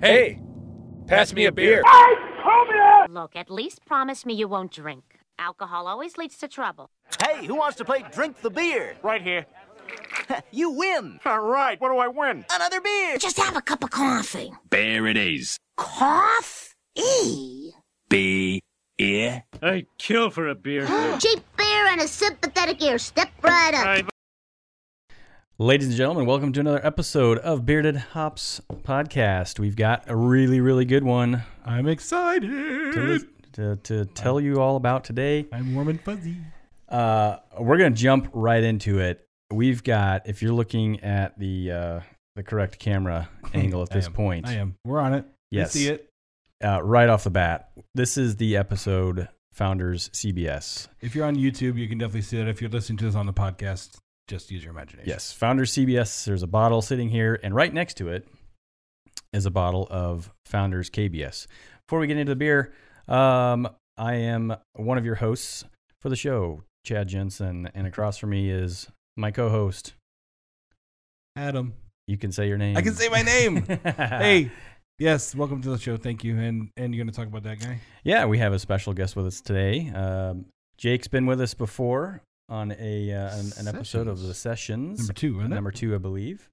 Hey, pass me a beer. Look, at least promise me you won't drink. Alcohol always leads to trouble. Hey, who wants to play Drink the Beer? Right here. You win All right, what do I win? another beer. Just have a cup of coffee. There it is. Coffee? Be ear. I'd kill for a beer. Cheap beer and a sympathetic ear. Step right up. Ladies and gentlemen, welcome to another episode of Bearded Hops Podcast. We've got a really, really good one I'm excited. to, lis- to, to tell you all about today. I'm warm and fuzzy. Uh, we're going to jump right into it. We've got, if you're looking at the uh, the correct camera angle at I this am. point, I am. We're on it. Yes. I see it. uh, right off the bat, this is the episode Founders CBS. If you're on YouTube, you can definitely see it. If you're listening to this on the podcast, just use your imagination. Yes, Founders CBS. There's a bottle sitting here, and right next to it is a bottle of Founders KBS. Before we get into the beer, um, I am one of your hosts for the show, Chad Jensen, and across from me is my co-host. Adam. You can say your name. I can say my name. hey. Yes, welcome to the show. Thank you. And and you're going to talk about that guy? Yeah, we have a special guest with us today. Um, Jake's been with us before on a uh, an, an episode of the Sessions, Number two, isn't it? number two, I believe.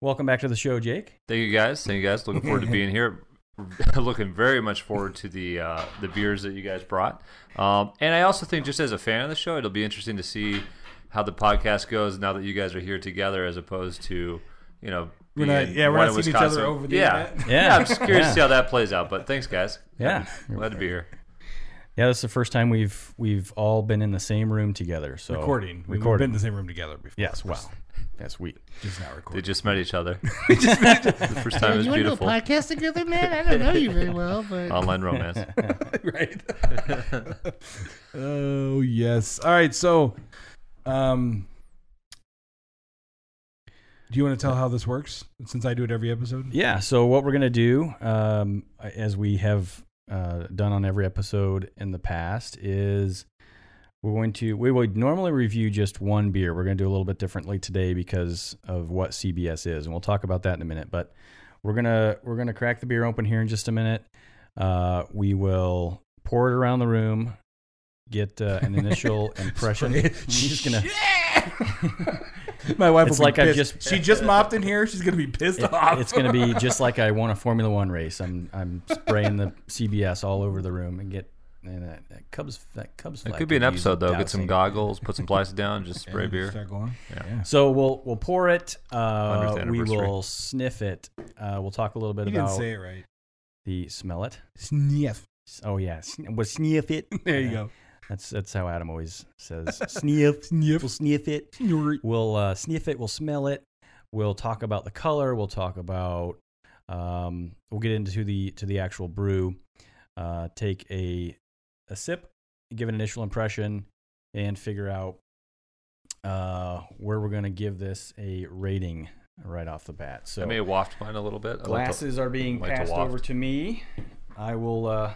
Welcome back to the show, Jake. Thank you guys. Thank you guys. Looking forward to being here. Looking very much forward to the uh, the beers that you guys brought. Um, and I also think, just as a fan of the show, it'll be interesting to see how the podcast goes now that you guys are here together, as opposed to you know. We're not- yeah, we're one not in seeing each other Wisconsin. over the yeah. internet. Yeah. I'm just curious Yeah. to see how that plays out. But thanks, guys. Yeah. glad to be here. Yeah, this is the first time we've we've all been in the same room together. So recording. We've recording. been in the same room together before. Yes, well, yes, we. Just not They recording. just met each other. We just met. It's the first time it was you want to do a podcast together, man? I don't know you very well, but Online romance. right. oh yes. All right. So, um, do you want to tell how this works? Since I do it every episode. Yeah. So what we're gonna do, um, as we have uh, done on every episode in the past, is we're going to we would normally review just one beer. We're going to do a little bit differently today because of what CBS is, and we'll talk about that in a minute. But we're gonna we're gonna crack the beer open here in just a minute. Uh, we will pour it around the room, get uh, an initial impression. Spray I'm it. Just gonna. My wife It's will be like I pissed. just- she just mopped in here. She's gonna be pissed It- off. it's going to be just like I won a Formula One race. I'm I'm spraying the CBS all over the room and get and that, that Cubs that Cubs. It could be an episode though. Get some goggles, put some plastic down, just spray And beer. Start going. Yeah. So we'll we'll pour it. Uh, 100th we anniversary. will sniff it. Uh, we'll talk a little bit You didn't about say it right. the smell it. Sniff. Oh yeah, we'll sniff it. There you go. That's that's how Adam always says sniff. Sniff. We'll sniff it. We'll uh, sniff it. We'll smell it. We'll talk about the color. We'll talk about. Um, we'll get into the to the actual brew. Uh, take a a sip, give an initial impression, and figure out uh, where we're going to give this a rating right off the bat. So I may waft mine a little bit. I like to- glasses are being like to passed waft. over to me. I will. Uh,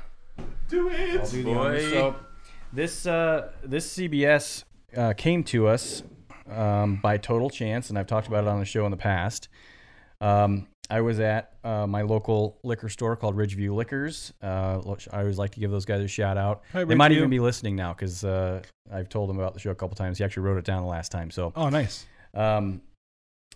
Do I'll it. do the. Boy. This uh, this CBS uh, came to us um, by total chance, and I've talked about it on the show in the past. Um, I was at uh, my local liquor store called Ridgeview Liquors. Uh, I always like to give those guys a shout out. Hi, they might even be listening now because uh, I've told them about the show a couple times. He actually wrote it down the last time. So Oh, nice. um,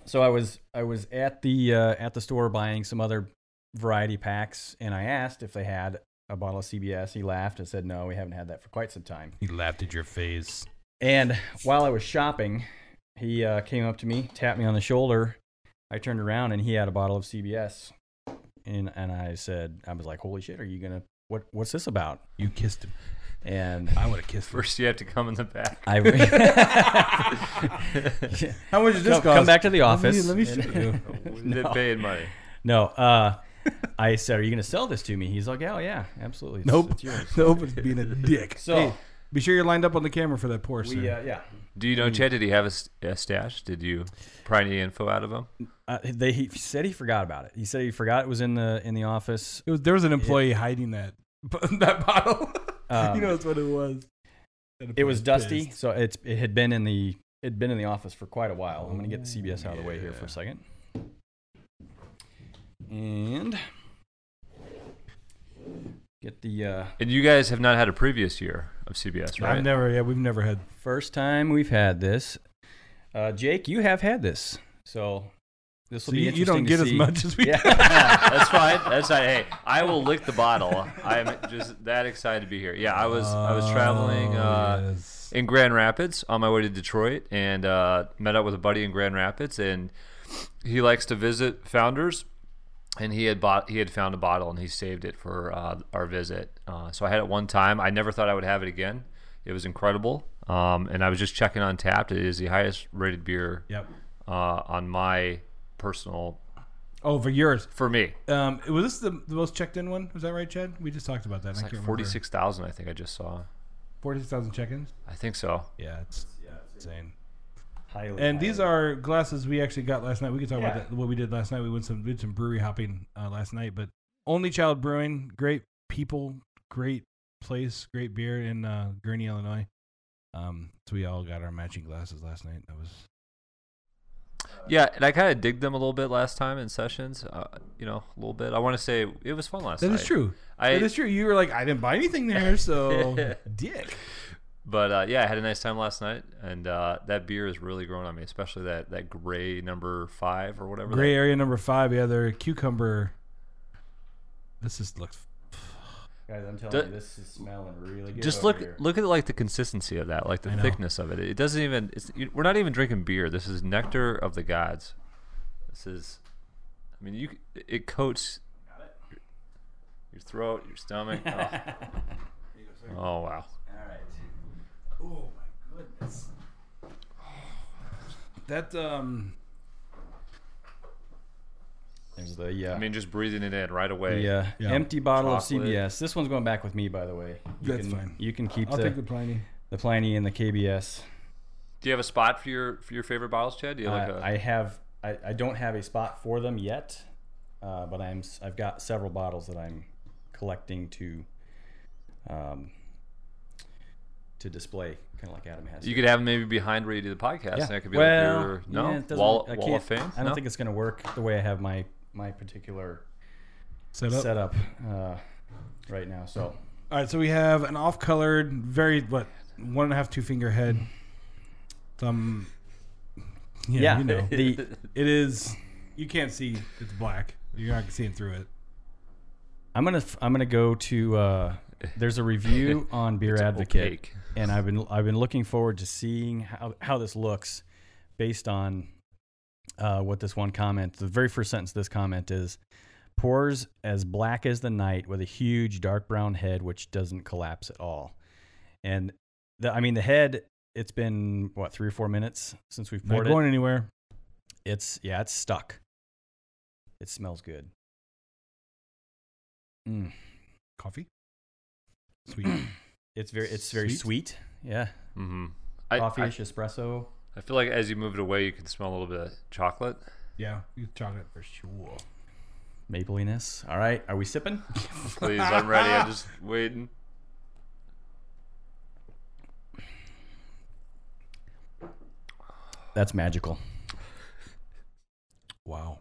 so I was I was at the uh, at the store buying some other variety packs, and I asked if they had a bottle of CBS. He laughed and said, "No, we haven't had that for quite some time." He laughed at your face. And while I was shopping, he uh, came up to me, tapped me on the shoulder. I turned around, and he had a bottle of CBS, and and I said, I was like, "Holy shit, are you gonna what What's this about?" You kissed him. And I would have kissed him. First, you have to come in the back. I How much does this come, cost? come back to the Let me- office. Let me, and- show you. We did pay in money. No, uh, I said, "Are you going to sell this to me?" He's like, "Oh yeah, absolutely." It's, Nope. it's yours. Nope. It's being a dick. So- Hey, be sure you're lined up on the camera for that pour, sir. We, uh, yeah, Do you know, Chad? Did he have a, s- a stash? Did you pry any info out of him? uh, they he said he forgot about it. He said he forgot it was in the in the office. It was, there was an employee hiding that that bottle. Um, you know that's what it was. That It was employee's dusty, pissed. so it's it had been in the it had been in the office for quite a while. I'm going to get the CBS out of the way here for a second. And get The uh, And you guys have not had a previous year of CBS, right? I've never. Yeah, we've never had. first time we've had this. Uh, Jake, you have had this, so this So will be you, you don't interesting to get as see. much as we. Yeah. That's fine. That's fine. Hey, I will lick the bottle. I'm just that excited to be here. Yeah, I was I was traveling uh, Oh, yes. in Grand Rapids on my way to Detroit and uh, met up with a buddy in Grand Rapids, and he likes to visit founders. And he had bought he had found a bottle and he saved it for uh, our visit. Uh, so I had it one time. I never thought I would have it again. It was incredible. Um, and I was just checking Untapped. It is the highest rated beer Yep. uh, on my personal Oh, for yours. for me. Um, was this the, the most checked in one? Was that right, Chad? We just talked about that. It's like forty six thousand. I think I just saw. Forty-six thousand check-ins. I think so. Yeah, it's insane. Highly, And these are glasses we actually got last night. We could talk Yeah. about that, what we did last night. We went some did some brewery hopping uh, last night, but Only Child Brewing, great people, great place, great beer in uh, Gurnee, Illinois. Um, so we all got our matching glasses last night. That was Yeah, and I kind of digged them a little bit last time in sessions. Uh, you know, a little bit. I want to say it was fun last that night. is true. I, that is true. You were like, I didn't buy anything there, so dick. But uh, yeah, I had a nice time last night, and uh, that beer is really growing on me, especially that that gray number five or whatever. Gray that- area number five. Yeah, their cucumber. This just looks. Guys, I'm telling Du- you, this is smelling really good. Just over look here. look at like the consistency of that, like the I know. thickness of it. It doesn't even. It's, you, we're not even drinking beer. This is nectar of the gods. This is. I mean, you. It coats your, your throat, your stomach. Oh, oh wow. Oh my goodness. That um. There's the yeah. I mean, just breathing it in right away. the uh, Yeah. empty bottle Chocolate. of CBS. This one's going back with me, by the way. You That's can, fine. You can keep I'll the, take the Pliny. the Pliny and the KBS. Do you have a spot for your for your favorite bottles, Chad? Do you have like Uh, a, I have. I, I don't have a spot for them yet, uh, but I'm. I've got several bottles that I'm collecting to. Um, to display, kind of like Adam has. You could have them maybe behind where you do the podcast. yeah. That could be well, like your no yeah, wall, I wall of can't- fame. I don't No? think it's going to work the way I have my my particular Set up. setup uh, right now. So All right, so we have an off-colored, very what one and a half, two finger head. Some. Yeah, yeah, you know, the it is. You can't see. It's black. You're not seeing through it. I'm gonna f- I'm gonna go to. Uh, there's a review on Beer It's Advocate, opaque. And I've been I've been looking forward to seeing how how this looks, based on uh, what this one comment. The very first sentence of this comment is, "Pours as black as the night with a huge dark brown head which doesn't collapse at all." And the I mean the head. It's been what three or four minutes since we've Not poured it. going anywhere. It's yeah, it's stuck. It smells good. Mm. Coffee. Sweet. It's very it's very Sweet? sweet. Yeah. Mhm. I, I, Coffee-ish espresso. I feel like as you move it away, you can smell a little bit of chocolate. yeah, chocolate for sure. Mapliness. All right. Are we sipping? Please, I'm ready. I'm just waiting. That's magical. Wow.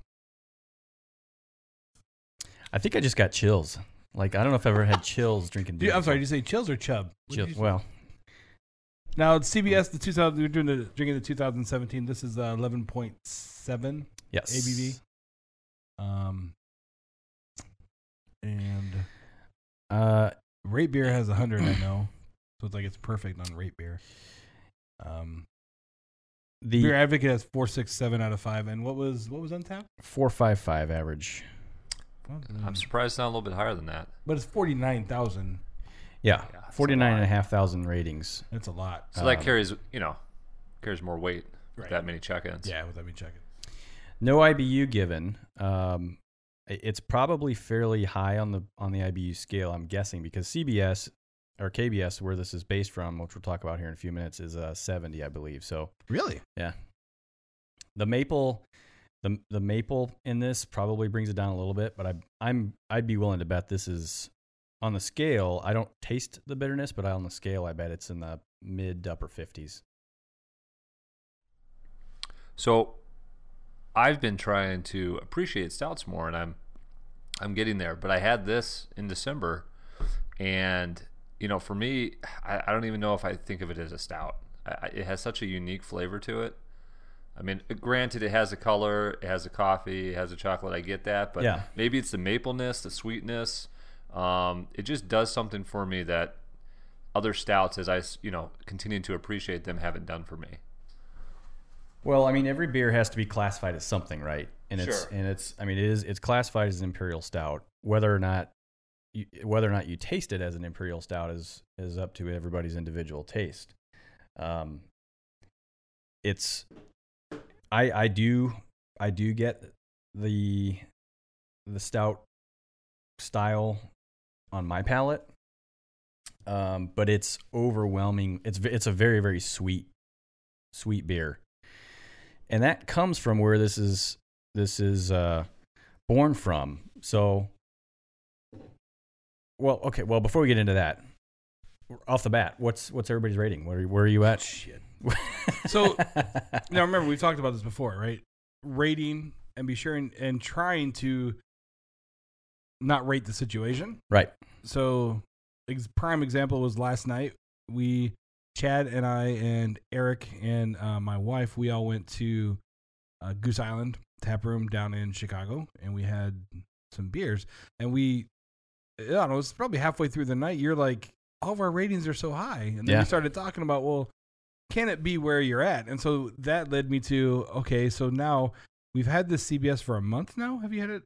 I think I just got chills. Like I don't know if I've ever had chills drinking beer. I'm sorry. Did you say chills or chub? What did Chill- you say? well, Now it's CBS the 2000. We're doing the drinking the 2017. This is uh, 11.7 yes. ABV. Um, and Uh, rate beer has 100. I know, so it's like it's perfect on rate beer. Um, the beer advocate has four, six, seven out of five. And what was what was untapped? four five five average. Well, I'm mm, surprised it's not a little bit higher than that. but it's 49,000. Yeah. Yeah, that's a Forty nine lot. and a half thousand ratings. That's a lot. So that Um, carries, you know, carries more weight with Right. that many check-ins. Yeah, without me checking. No IBU given. Um, i- it's probably fairly high on the on the IBU scale. I'm guessing because CBS or KBS, where this is based from, which we'll talk about here in a few minutes, is uh, 70, I believe. So Really? Yeah. The maple, the the maple in this probably brings it down a little bit, but I I'm I'd be willing to bet this is on the scale. I don't taste the bitterness, but on the scale, I bet it's in the mid to upper 50s. So I've been trying to appreciate stouts more, and I'm I'm getting there. But I had this in December, and you know, for me, I, I don't even know if I think of it as a stout. I- it has such a unique flavor to it. I mean, granted, it has a color, it has a coffee, it has a chocolate. I get that, but Yeah. maybe it's the mapleness, the sweetness. Um, it just does something for me that other stouts, as I you know continue to appreciate them, haven't done for me. Well, I mean, every beer has to be classified as something, right? And it's Sure. and it's I mean, it is it's classified as an imperial stout. Whether or not you, whether or not you taste it as an imperial stout is is up to everybody's individual taste. Um, it's I I do I do get the the stout style on my palate. Um, but it's overwhelming. It's it's a very very sweet sweet beer and that comes from where this is this is uh, born from. So, well, okay. Well, before we get into that, off the bat, what's what's everybody's rating? Where where are you at? Shit. So now remember we've talked about this before, right? Rating and be sure and, and trying to not rate the situation. right. So ex- prime example was last night. We Chad and I and Eric and uh, my wife we all went to uh, Goose Island tap room down in Chicago and we had some beers and we I don't know it's probably halfway through the night you're like all of our ratings are so high and then Yeah. we started talking about well can it be where you're at and so that led me to okay so now we've had this CBS for a month now have you had it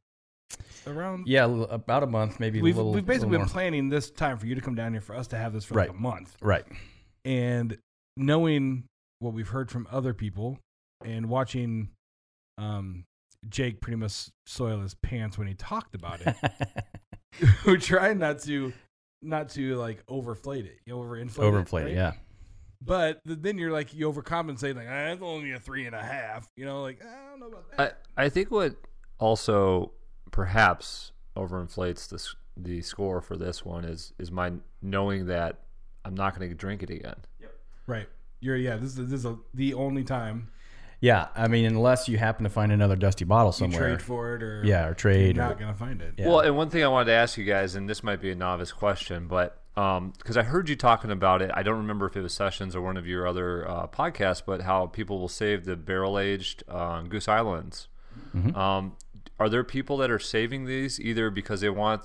around Yeah, about a month, maybe we've a little. we've basically been planning this time for you to come down here for us to have this for Right. like a month. Right. And knowing what we've heard from other people and watching um Jake pretty much soil his pants when he talked about it. We're trying not to not to like overinflate it. You overinflate it. Overinflate right? it, yeah. But then you're like you overcompensate like ah, it's only a three and a half. You know, like I don't know about that. I, I think what also perhaps overinflates the the score for this one is is my knowing that I'm not going to drink it again. Yep. right. You're yeah, this is this is a, the only time Yeah, I mean, unless you happen to find another dusty bottle you somewhere. trade for it or yeah, or trade. you're Or, not gonna find it. Yeah. Well, and one thing I wanted to ask you guys, and this might be a novice question, but because I heard you talking about it, I don't remember if it was Sessions or one of your other uh, podcasts, but how people will save the barrel aged uh, Goose Islands. Mm-hmm. Um, are there people that are saving these either because they want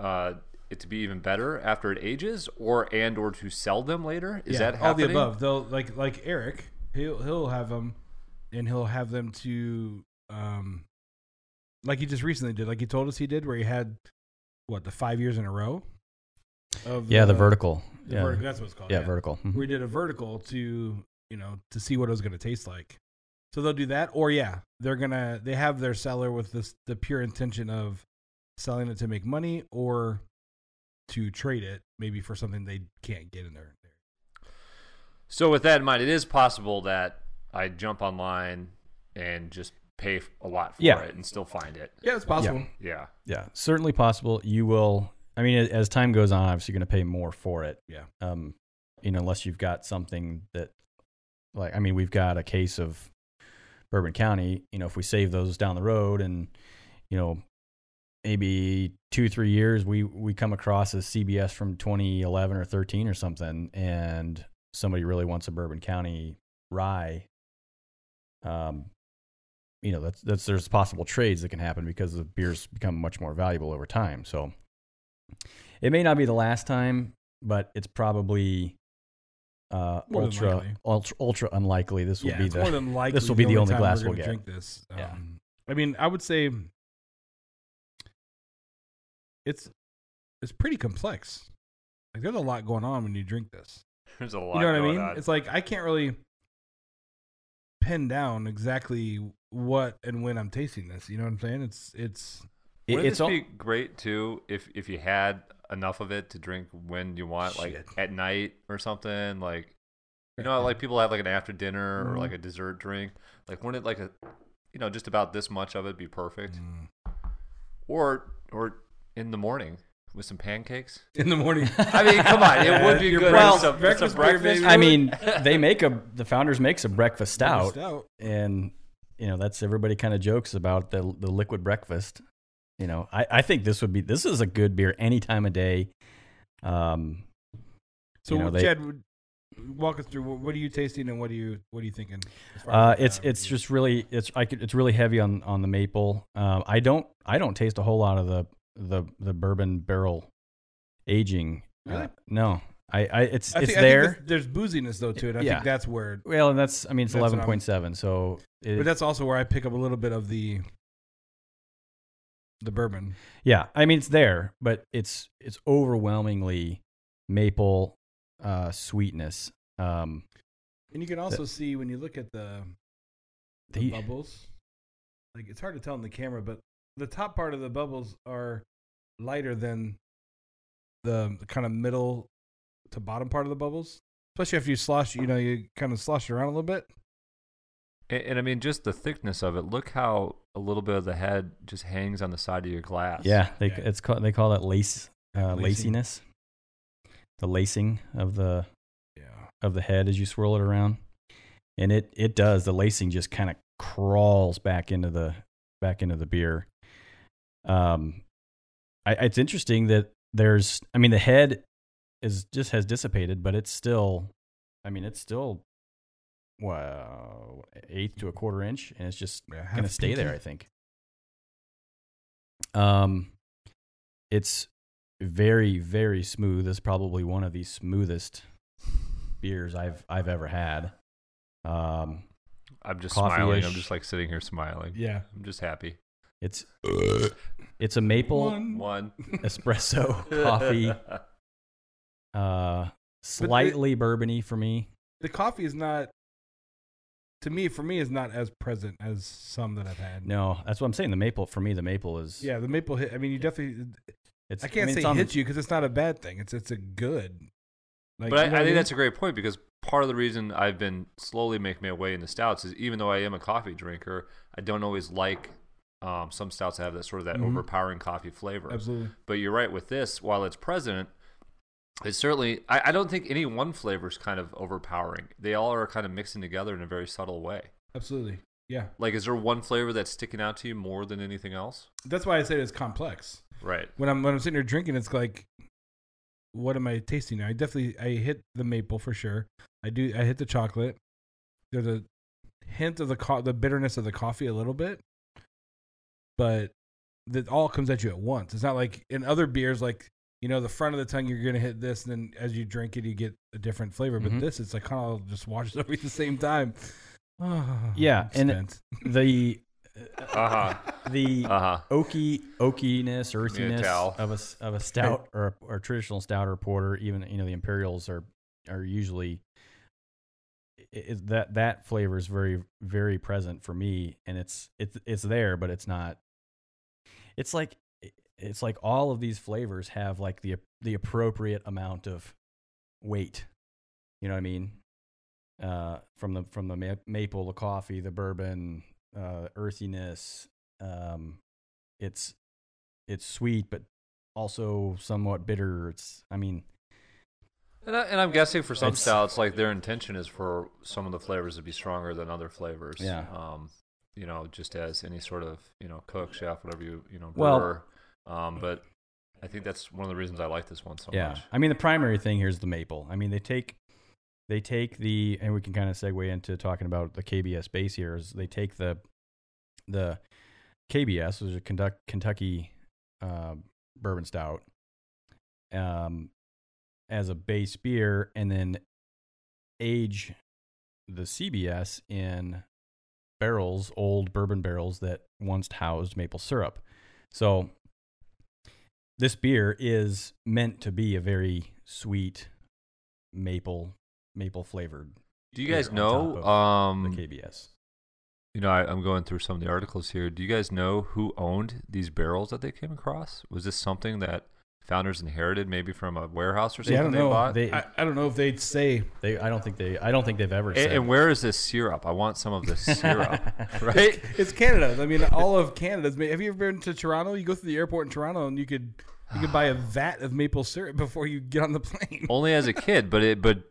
uh, it to be even better after it ages, or and or to sell them later? Is Yeah, that all the happening? above? They'll like like Eric. He'll he'll have them, and he'll have them to um, like he just recently did. Like he told us he did, where he had what the five years in a row. Of yeah, the vertical. the yeah, vertical, that's what it's called. yeah, vertical. Mhm. We did a vertical to you know to see what it was going to taste like. So they'll do that, or yeah, they're gonna they have their cellar with this the pure intention of selling it to make money or to trade it maybe for something they can't get in there. So with that in mind, it is possible that I jump online and just pay a lot for Yeah. it and still find it. Yeah, it's possible. Yeah. Yeah, certainly possible. You will. I mean, as time goes on, obviously, you're going to pay more for it. Yeah. Um, you know, unless you've got something that, like, I mean, we've got a case of Bourbon County. You know, if we save those down the road, and you know, maybe two, three years, we we come across a CBS from 2011 or 13 or something, and somebody really wants a Bourbon County rye. Um, you know, that's that's there's possible trades that can happen because the beers become much more valuable over time. So it may not be the last time, but it's probably uh, ultra, ultra ultra unlikely. This will yeah, be the more than likely this will be the only time glass we're we'll get. Drink this. Yeah. Um, I mean, I would say it's it's pretty complex. Like, there's a lot going on when you drink this. There's a lot You know what I mean? on. It's like I can't really pin down exactly what and when I'm tasting this. You know what I'm saying? It's it's it- Wouldn't it's this all, be great too if if you had enough of it to drink when you want, like at night or something? Like you know, like people have like an after dinner or Mhm. like a dessert drink. Like wouldn't it like a you know just about this much of it be perfect? Mm. Or or in the morning with some pancakes. in the morning. I mean, come on, it would be Your good. breakfast- with some, with breakfast some beer, breakfast. baby. I mean, they make a the founders makes a breakfast stout, Stout. and you know that's everybody kind of jokes about the the liquid breakfast. You know, I, I think this would be this is a good beer any time of day. Um, So, you know, they- Chad, would- walk us through. What, what are you tasting and what are you what are you thinking? Uh, it's it's just really it's I could, it's really heavy on on the maple. Um, I don't I don't taste a whole lot of the the the bourbon barrel aging. Really? Uh, no, I, I it's I it's think, I there. think there's, there's booziness though to it. I Yeah. think that's where, well, and that's I mean it's That's what I'm- eleven point seven. So it, but that's also where I pick up a little bit of the the bourbon. yeah, I mean it's there, but it's it's overwhelmingly maple uh, sweetness. Um, And you can also see when you look at the, the The- bubbles, like it's hard to tell in the camera, but the top part of the bubbles are lighter than the kind of middle to bottom part of the bubbles. Especially after you slosh, you know, you kind of slosh it around a little bit. And, and I mean, just the thickness of it. Look how a little bit of the head just hangs on the side of your glass. yeah, they Yeah. it's called they call that lace uh, laciness, the lacing of the Yeah. of the head as you swirl it around, and it it does. The lacing just kind of crawls back into the back into the beer. Um, I, it's interesting that there's. I mean, the head is just has dissipated, but it's still. I mean, it's still. Wow, eighth to a quarter inch, and it's just Yeah, gonna half stay there. I think. Um, it's very very smooth. It's probably one of the smoothest beers I've I've ever had. Um, I'm just Coffee-ish. smiling. I'm just like sitting here smiling. Yeah. I'm just happy. It's it's a maple One. One espresso coffee, uh, slightly bourbony for me. The coffee is not, to me, for me, is not as present as some that I've had. No, that's what I'm saying. The maple for me, the maple is Yeah, the maple hit. I mean, you definitely. It's I can't mean, say it's on- hits you because it's not a bad thing. It's it's a good. Like, but I, I think mean? that's a great point because part of the reason I've been slowly making my way into stouts is even though I am a coffee drinker, I don't always like um, some stouts have that sort of that Mhm. overpowering coffee flavor. absolutely. But you're right with this, while it's present, it's certainly I, I don't think any one flavor is kind of overpowering. They all are kind of mixing together in a very subtle way. Absolutely. Yeah. Like, is there one flavor that's sticking out to you more than anything else? That's why I said it's complex. Right. When I'm when I'm sitting here drinking, it's like, what am I tasting? now? I definitely I hit the maple for sure. I do. I hit the chocolate. There's a hint of the co- the bitterness of the coffee a little bit, but that all comes at you at once. It's not like in other beers, like you know, the front of the tongue you're gonna hit this, and then as you drink it, you get a different flavor. But Mhm. this, it's like kind of just washes over at the same time. Oh, Yeah, and spent. the Uh huh. the Uh huh. oaky oakiness, earthiness of a s- of a stout or or traditional stout or porter. Even you know the imperials are are usually that that flavor is very very present for me, and it's it's it's there, but it's not. It's like it's like all of these flavors have like the the appropriate amount of weight. You know what I mean? Uh, from the from the ma- maple, the coffee, the bourbon, uh, earthiness. Um, it's it's sweet, but also somewhat bitter. It's I mean, And, I, and I'm guessing for some It's- stouts, like their intention is for some of the flavors to be stronger than other flavors. Yeah. Um, you know, just as any sort of you know cook, chef, whatever you you know Well- brewer. um, but I think that's one of the reasons I like this one so yeah. much. I mean, the primary thing here is the maple. I mean, they take they take the and we can kind of segue into talking about the KBS base here. Is they take the the KBS, which is a Kentucky uh, bourbon stout, um, as a base beer, and then age the CBS in barrels, old bourbon barrels that once housed maple syrup. So this beer is meant to be a very sweet maple maple flavored. Do you guys know? Um, the KBS? you know, I, I'm going through some of the articles here. Do you guys know who owned these barrels that they came across? Was this something that founders inherited, maybe from a warehouse or something Yeah, I don't they know. bought? They, I, I don't know if they'd say they, I don't think they, I don't think they've ever and, said. and where is this syrup? I want some of this syrup, right? it's Canada. I mean, all of Canada's. ma- Have you ever been to Toronto? You go through the airport in Toronto, and you could you could buy a vat of maple syrup before you get on the plane. Only as a kid, but it, but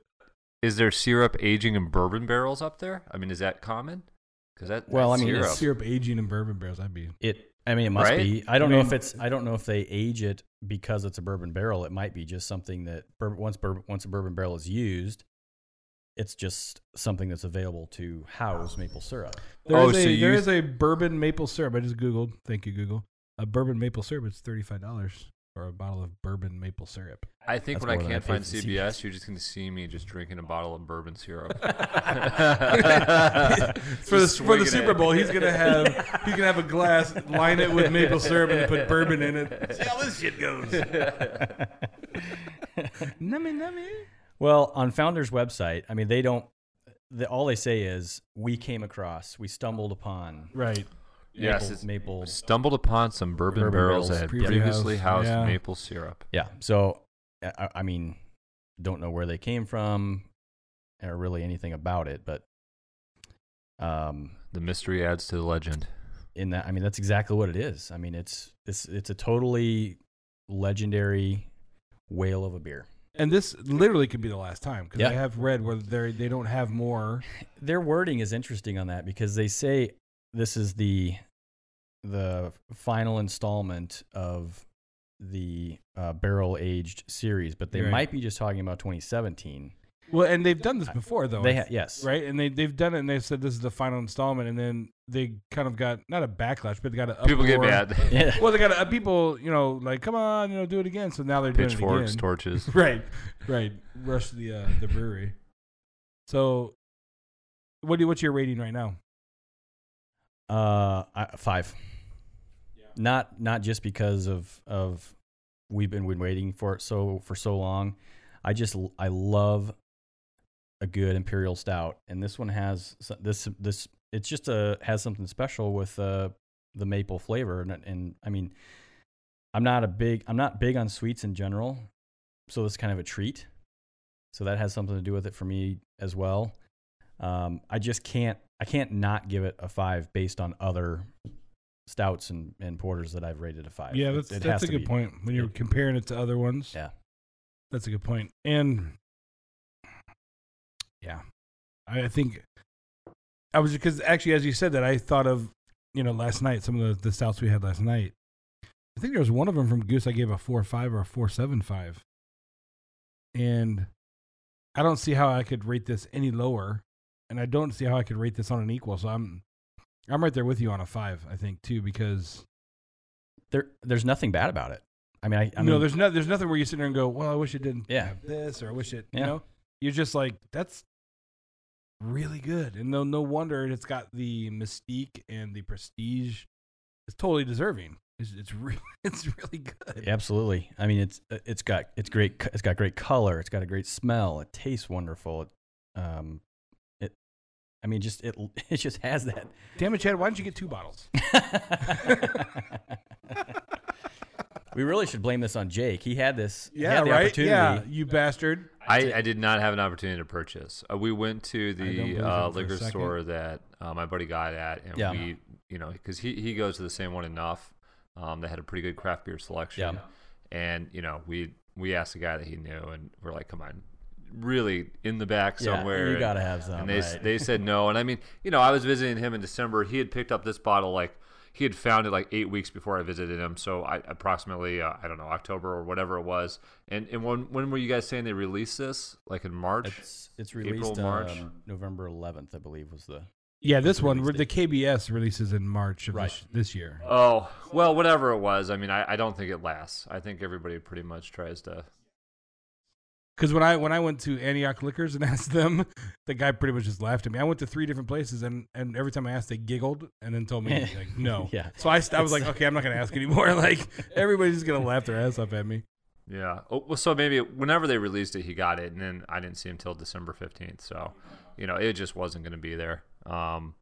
is there syrup aging in bourbon barrels up there? I mean, is that common? Because that Well, that's I mean, syrup. syrup aging in bourbon barrels. I'd be it. I mean, it must Right? be. I don't I know if it's. I don't know if they age it because it's a bourbon barrel, it might be just something that once bourbon, once a bourbon barrel is used, it's just something that's available to house maple syrup. There Oh, is so a, there you- is a bourbon maple syrup. I just googled. Thank you, Google. A bourbon maple syrup. It's thirty five dollars for a bottle of bourbon maple syrup. I think That's when I more than I can't paid find for CBS, you're just going to see me just drinking a bottle of bourbon syrup. for the for the swinging Super it. Bowl, he's gonna have he's gonna have a glass, line it with maple syrup, and put bourbon in it. See how this shit goes. nummy nummy. Well, on Founder's website, I mean, they don't. The, all they say is we came across, we stumbled upon Right. Yes, maple, it's- maple. Stumbled upon some bourbon, Bourbon barrels barrels that had previously previously housed, housed yeah. maple syrup. Yeah. So, I, I mean, don't know where they came from, or really anything about it, but um, The mystery adds to the legend. in that, I mean, that's exactly what it is. I mean, it's it's it's a totally legendary whale of a beer. And this literally could be the last time because Yeah. I have read where they they don't have more. Their wording is interesting on that because they say this is the the final installment of the uh, barrel aged series, but they Right. might be just talking about 2017. Well, and they've done this before though. They ha- yes, right? And they they've done it, and they said this is the final installment, and then they kind of got not a backlash, but they got a People get mad. Yeah. Well, they got uh, people, you know, like come on, you know, do it again. So now they're doing Pitchforks, torches. right, right. Rush the uh, the brewery. So, what do you, what's your rating right now? Uh, I, five. Not not just because of of we've been been waiting for it so for so long. I just I love a good imperial stout, and this one has this this it's just a has something special with uh the maple flavor, and, and I mean I'm not a big I'm not big on sweets in general, so it's kind of a treat. So that has something to do with it for me as well. Um, I just can't I can't not give it a five based on other stouts and, and porters that I've rated a five. Yeah, that's it that's a good be- point when you're it- comparing it to other ones. Yeah, That's a good point. And yeah, I I think I was because actually, as you said that, I thought of you know last night some of the, the stouts we had last night. I think there was one of them from Goose I gave a four five or a four seven five, and I don't see how I could rate this any lower, and I don't see how I could rate this on an equal. So I'm I'm right there with you on a five. I think too because there there's nothing bad about it. I mean, I, I no, mean, there's no, there's nothing where you sit there and go, well, I wish it didn't Yeah. have this, or I wish it, Yeah. you know, you're just like, that's really good, and no, no wonder it's got the mystique and the prestige. It's totally deserving. It's, it's really, it's really good. absolutely. I mean, it's it's got it's great. It's got great color. It's got a great smell. It tastes wonderful. It, um. I mean, just it it just has that. Damn it, Chad, why didn't you get two bottles? we really should blame this on Jake. He had this. he Yeah, had the right. Opportunity. Yeah, you bastard. I, I did not have an opportunity to purchase. Uh, we went to the uh, him for a liquor store that uh, my buddy got at, and Yeah. we, you know, because he, he goes to the same one enough. Um, they had a pretty good craft beer selection, Yeah. and you know, we we asked the guy that he knew, and we're like, come on, really in the back Yeah, somewhere. you gotta have some, And they right. they said no, and I mean, you know, I was visiting him in December. He had picked up this bottle like. He had found it like eight weeks before I visited him, so I approximately uh, I don't know October or whatever it was. And and when when were you guys saying they released this? Like in March? It's it's April, released March? um, November 11th, I believe, was the. Yeah, this one, the KBS releases in March of Right. this, this year. Oh well, whatever it was. I mean, I, I don't think it lasts. I think everybody pretty much tries to. Because when I when I went to Antioch Liquors and asked them, the guy pretty much just laughed at me. I went to three different places, and, and every time I asked, they giggled and then told me like no. Yeah. So I, I was like, okay, I'm not gonna ask anymore. Like everybody's just gonna laugh their ass off at me. Yeah. Oh, well, so maybe whenever they released it, he got it, and then I didn't see him till December fifteenth. So, you know, it just wasn't going to be there. Um,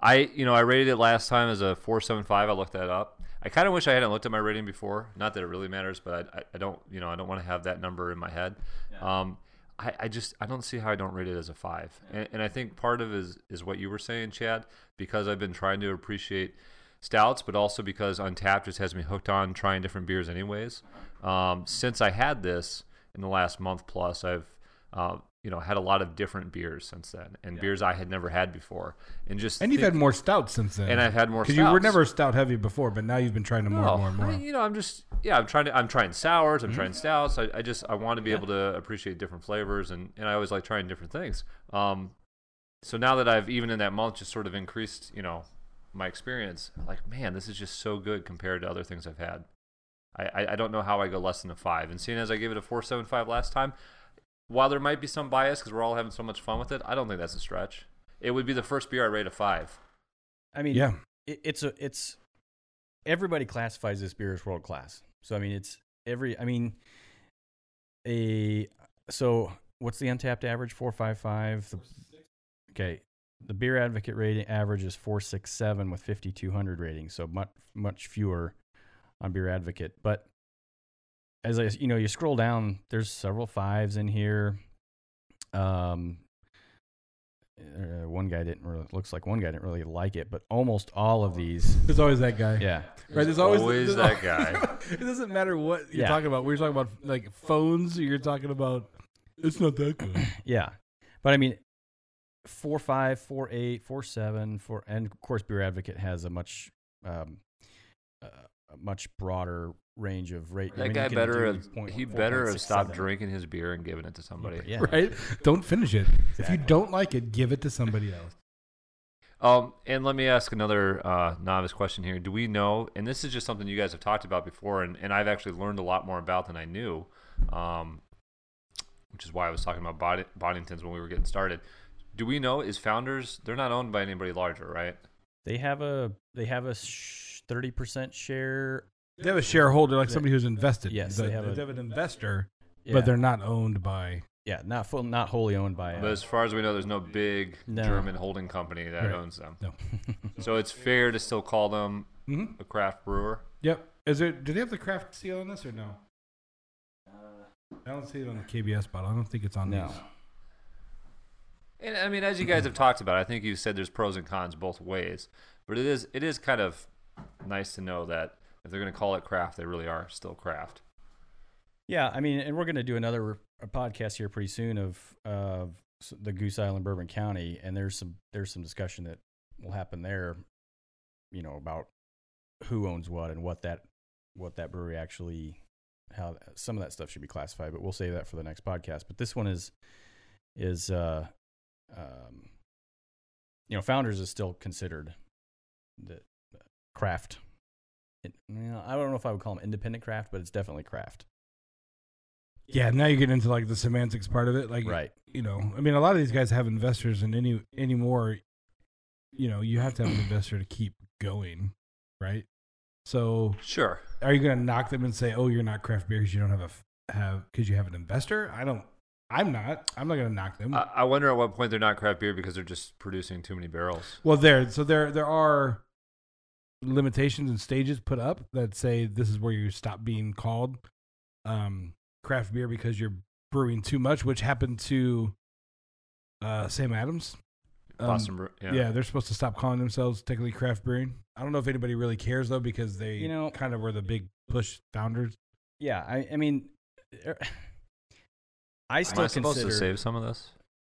I you know I rated it last time as a four seven five. I looked that up. I kind of wish I hadn't looked at my rating before. Not that it really matters, but I, I, don't you know I don't want to have that number in my head. Um, I, I just I don't see how I don't rate it as a five, and, and I think part of it is is what you were saying, Chad, because I've been trying to appreciate stouts, but also because Untapped just has me hooked on trying different beers, anyways. Um, since I had this in the last month plus, I've uh, you know, had a lot of different beers since then, and beers I had never had before, and just And you've had more stouts since then. And I've had more because you were never stout heavy before, but now you've been trying to more and more and I mean, you know, I'm just yeah, I'm trying to I'm trying sours, I'm Mm-hmm. trying stouts. I, I just I want to be able to appreciate different flavors, and and I always like trying different things. Um, so now that I've even in that month just sort of increased, you know, my experience, like man, this is just so good compared to other things I've had. I I, I don't know how I go less than a five, and seeing as I gave it a four seven five last time, while there might be some bias because we're all having so much fun with it, I don't think that's a stretch. It would be the first beer I rate a five. I mean, Yeah. it, it's a it's everybody classifies this beer as world class. So I mean, it's every. I mean, a so what's the untapped average? Four five five. Okay, the beer advocate rating average is four six seven with fifty two hundred ratings. So much much fewer on beer advocate, but as I you know you scroll down, there's several fives in here. Um, uh, one guy didn't really looks like one guy didn't really like it, but almost all of these, There's always that guy. yeah, Right, there's always, always there's that guy. it doesn't matter what you're Yeah. talking about. We're talking about like phones. You're talking about. It's not that good. yeah. But I mean, four five, four eight, four seven, four, and of course, Beer Advocate has a much, um, uh, a much broader range of rate. I That mean, guy better have point- he four better have stopped seven. drinking his beer and given it to somebody. Yeah. right? Don't finish it. If you don't like it, give it to somebody else. Um, and let me ask another uh, novice question here. Do we know? And this is just something you guys have talked about before, and, and I've actually learned a lot more about than I knew. Um, which is why I was talking about Bod- Boddingtons when we were getting started. Do we know is Founders? They're not owned by anybody larger, right? They have a they have a thirty percent share. They have a shareholder, like somebody who's invested. Yes, they, they have a- they have an investor, Yeah, but they're not owned by. yeah not full, not wholly owned by. But Uh, as far as we know, there's no big No. German holding company that Right. owns them. No. So it's fair to still call them Mhm. a craft brewer. Yep. Is it? Do they have the craft seal on this or no? I don't see it on the KBS bottle. I don't think it's on no, these. And I mean, as you guys have talked about, I think you said there's pros and cons both ways. But it is it is kind of nice to know that if they're going to call it craft, they really are still craft. Yeah, I mean, and we're going to do another podcast here pretty soon of s- the Goose Island, Bourbon County, and there's some there's some discussion that will happen there, you know, about who owns what and what that what that brewery actually how some of that stuff should be classified. But we'll save that for the next podcast. But this one is is uh um you know Founders is still considered the craft. It, you know, I don't know if I would call them independent craft, but it's definitely craft. Yeah, now you get into like the semantics part of it. Like, Right. you know, I mean, a lot of these guys have investors, and any anymore, you know, you have to have an investor to keep going, right? So, Sure. are you going to knock them and say, "Oh, you're not craft beer because you don't have a f- have because you have an investor"? I don't. I'm not. I'm not going to knock them. I, I wonder at what point they're not craft beer because they're just producing too many barrels. Well, there. So there, there are limitations and stages put up that say this is where you stop being called um, craft beer because you're brewing too much, which happened to uh, Sam Adams. Um, Boston Brew. yeah. Yeah. they're supposed to stop calling themselves technically craft brewing. I don't know if anybody really cares though because they, You know- kind of were the big push founders. Yeah, I, I mean, er, I Am still I supposed consider. to save some of this?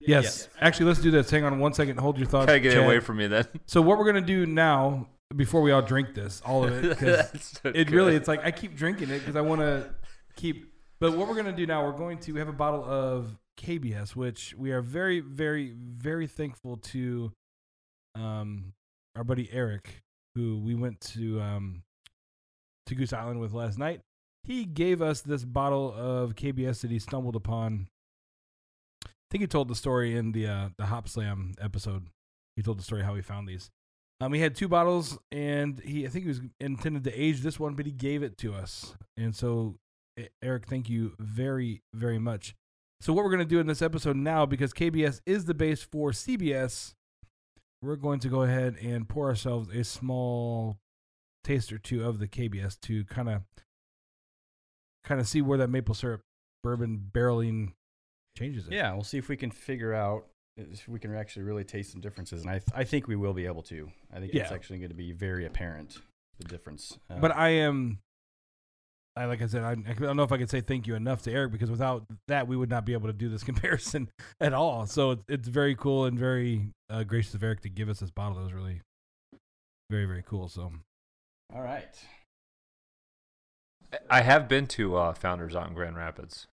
Yes. Yes. Actually, let's do this. Hang on one second. Hold your thoughts. Gotta get it Chad. away from me then. So what we're gonna do now, before we all drink this, all of it, because so it really, it's like I keep drinking it because I want to keep. But what we're gonna do now, we're going to have a bottle of KBS, which we are very, very, very thankful to um, our buddy Eric, who we went to um, to Goose Island with last night. He gave us this bottle of KBS that he stumbled upon. I think he told the story in the uh, the Hop Slam episode. He told the story how he found these. Um, he had two bottles, and he I think he was intended to age this one, but he gave it to us. And so, Eric, thank you very very much. So what we're gonna do in this episode now, because KBS is the base for CBS, we're going to go ahead and pour ourselves a small taste or two of the KBS to kind of kind of see where that maple syrup bourbon barreling changes it. Yeah, we'll see if we can figure out we can actually really taste some differences, and I th- I think we will be able to. I think it's actually going to be very apparent the difference. Uh, But I am I like I said, I, I don't know if I could say thank you enough to Eric because without that, we would not be able to do this comparison at all. So it's it's very cool and very uh, gracious of Eric to give us this bottle. That was really very very cool. So All right. I have been to uh, Founders out in Grand Rapids.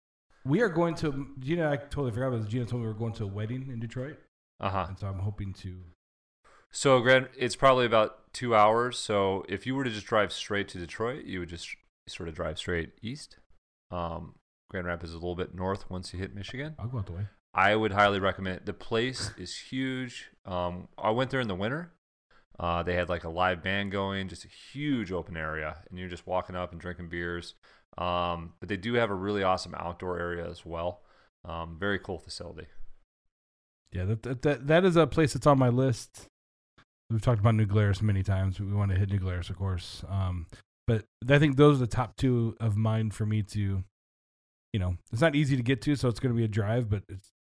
We are going to Gina. I totally forgot about this. Gina told me we were going to a wedding in Detroit, Uh huh. and so I'm hoping to. So Grand, it's probably about two hours. So if you were to just drive straight to Detroit, you would just sort of drive straight east. Um, Grand Rapids is a little bit north once you hit Michigan. I'll go out the way. I would highly recommend it. The place is huge. Um, I went there in the winter. Uh, they had like a live band going, just a huge open area, and you're just walking up and drinking beers. Um, but they do have a really awesome outdoor area as well. Um, very cool facility. Yeah, that, that that that is a place that's on my list. We've talked about New Glarus many times. We want to hit New Glarus, of course. Um, but I think those are the top two of mine for me to, you know, it's not easy to get to, so it's going to be a drive. But it's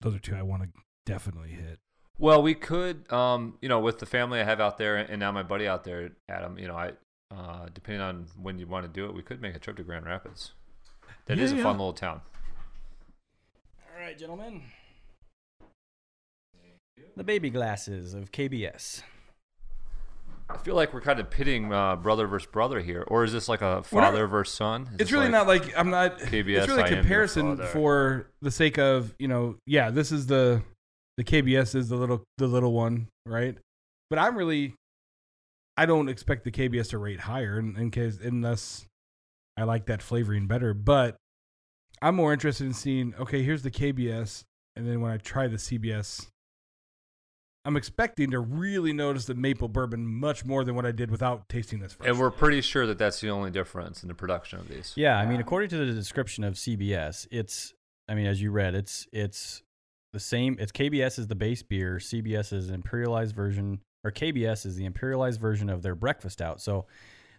those are two I want to definitely hit. Well, we could, um, you know, with the family I have out there, and now my buddy out there, Adam. You know, I uh, depending on when you want to do it, we could make a trip to Grand Rapids. That is Yeah, a yeah. fun little town. All right, gentlemen. The baby glasses of KBS. I feel like we're kind of pitting uh, brother versus brother here, or is this like a We're not- father versus son? Is It's really like- not like I'm not. KBS, it's really I a am your comparison for the sake of you know. Yeah, this is the the KBS is the little the little one, right? But I'm really, I don't expect the KBS to rate higher in, in case unless I like that flavoring better. But I'm more interested in seeing. Okay, here's the KBS, and then when I try the CBS. I'm expecting to really notice the maple bourbon much more than what I did without tasting this first. And we're pretty sure that that's the only difference in the production of these. Yeah, I mean, according to the description of CBS, it's, I mean, as you read, it's it's the same. It's KBS is the base beer. CBS is an imperialized version, or KBS is the imperialized version of their breakfast stout. So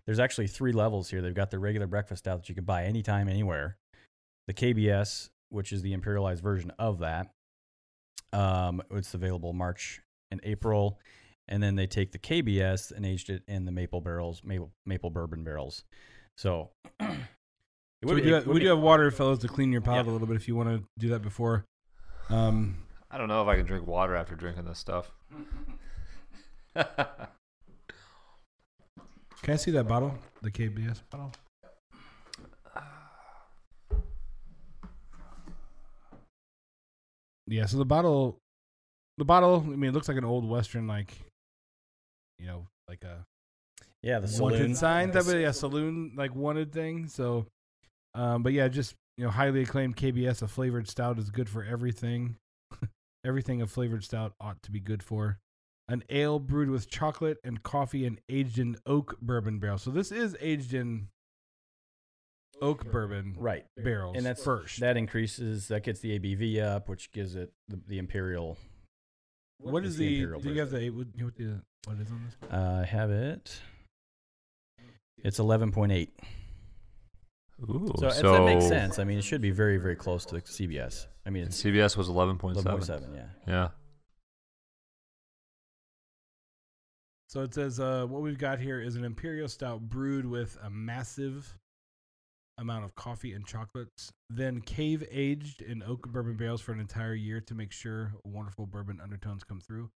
there's actually three levels here. They've got their regular breakfast stout that you can buy anytime, anywhere. The KBS, which is the imperialized version of that, um, it's available March and April. And then they take the KBS and aged it in the maple barrels, maple, maple bourbon barrels. So it So we be- do, it have, would we be- do have water, fellas, to clean your palate Yeah. a little bit if you want to do that before. Um, I don't know if I can drink water after drinking this stuff. can I see that bottle? The KBS bottle? Yeah, so the bottle, the bottle. I mean, it looks like an old Western, like, you know, like a yeah, the wanted saloon sign type of yeah, saloon like wanted thing. So, um, but yeah, just you know, highly acclaimed KBS. A flavored stout is good for everything. everything a flavored stout ought to be good for. An ale brewed with chocolate and coffee and aged in oak bourbon barrels. So this is aged in oak bourbon right barrels and that's first. that increases that gets the abv up which gives it the, the imperial what is the the? imperial do you have the what, what, what is on this? uh, i have it it's 11.8 Ooh, so, it's- that makes sense i mean it should be very very close to the cbs i mean it's CBS was 11.7. 11.7 yeah Yeah. So it says uh, what we've got here is an imperial stout brewed with a massive amount of coffee and chocolates, then cave aged in oak bourbon barrels for an entire year to make sure wonderful bourbon undertones come through.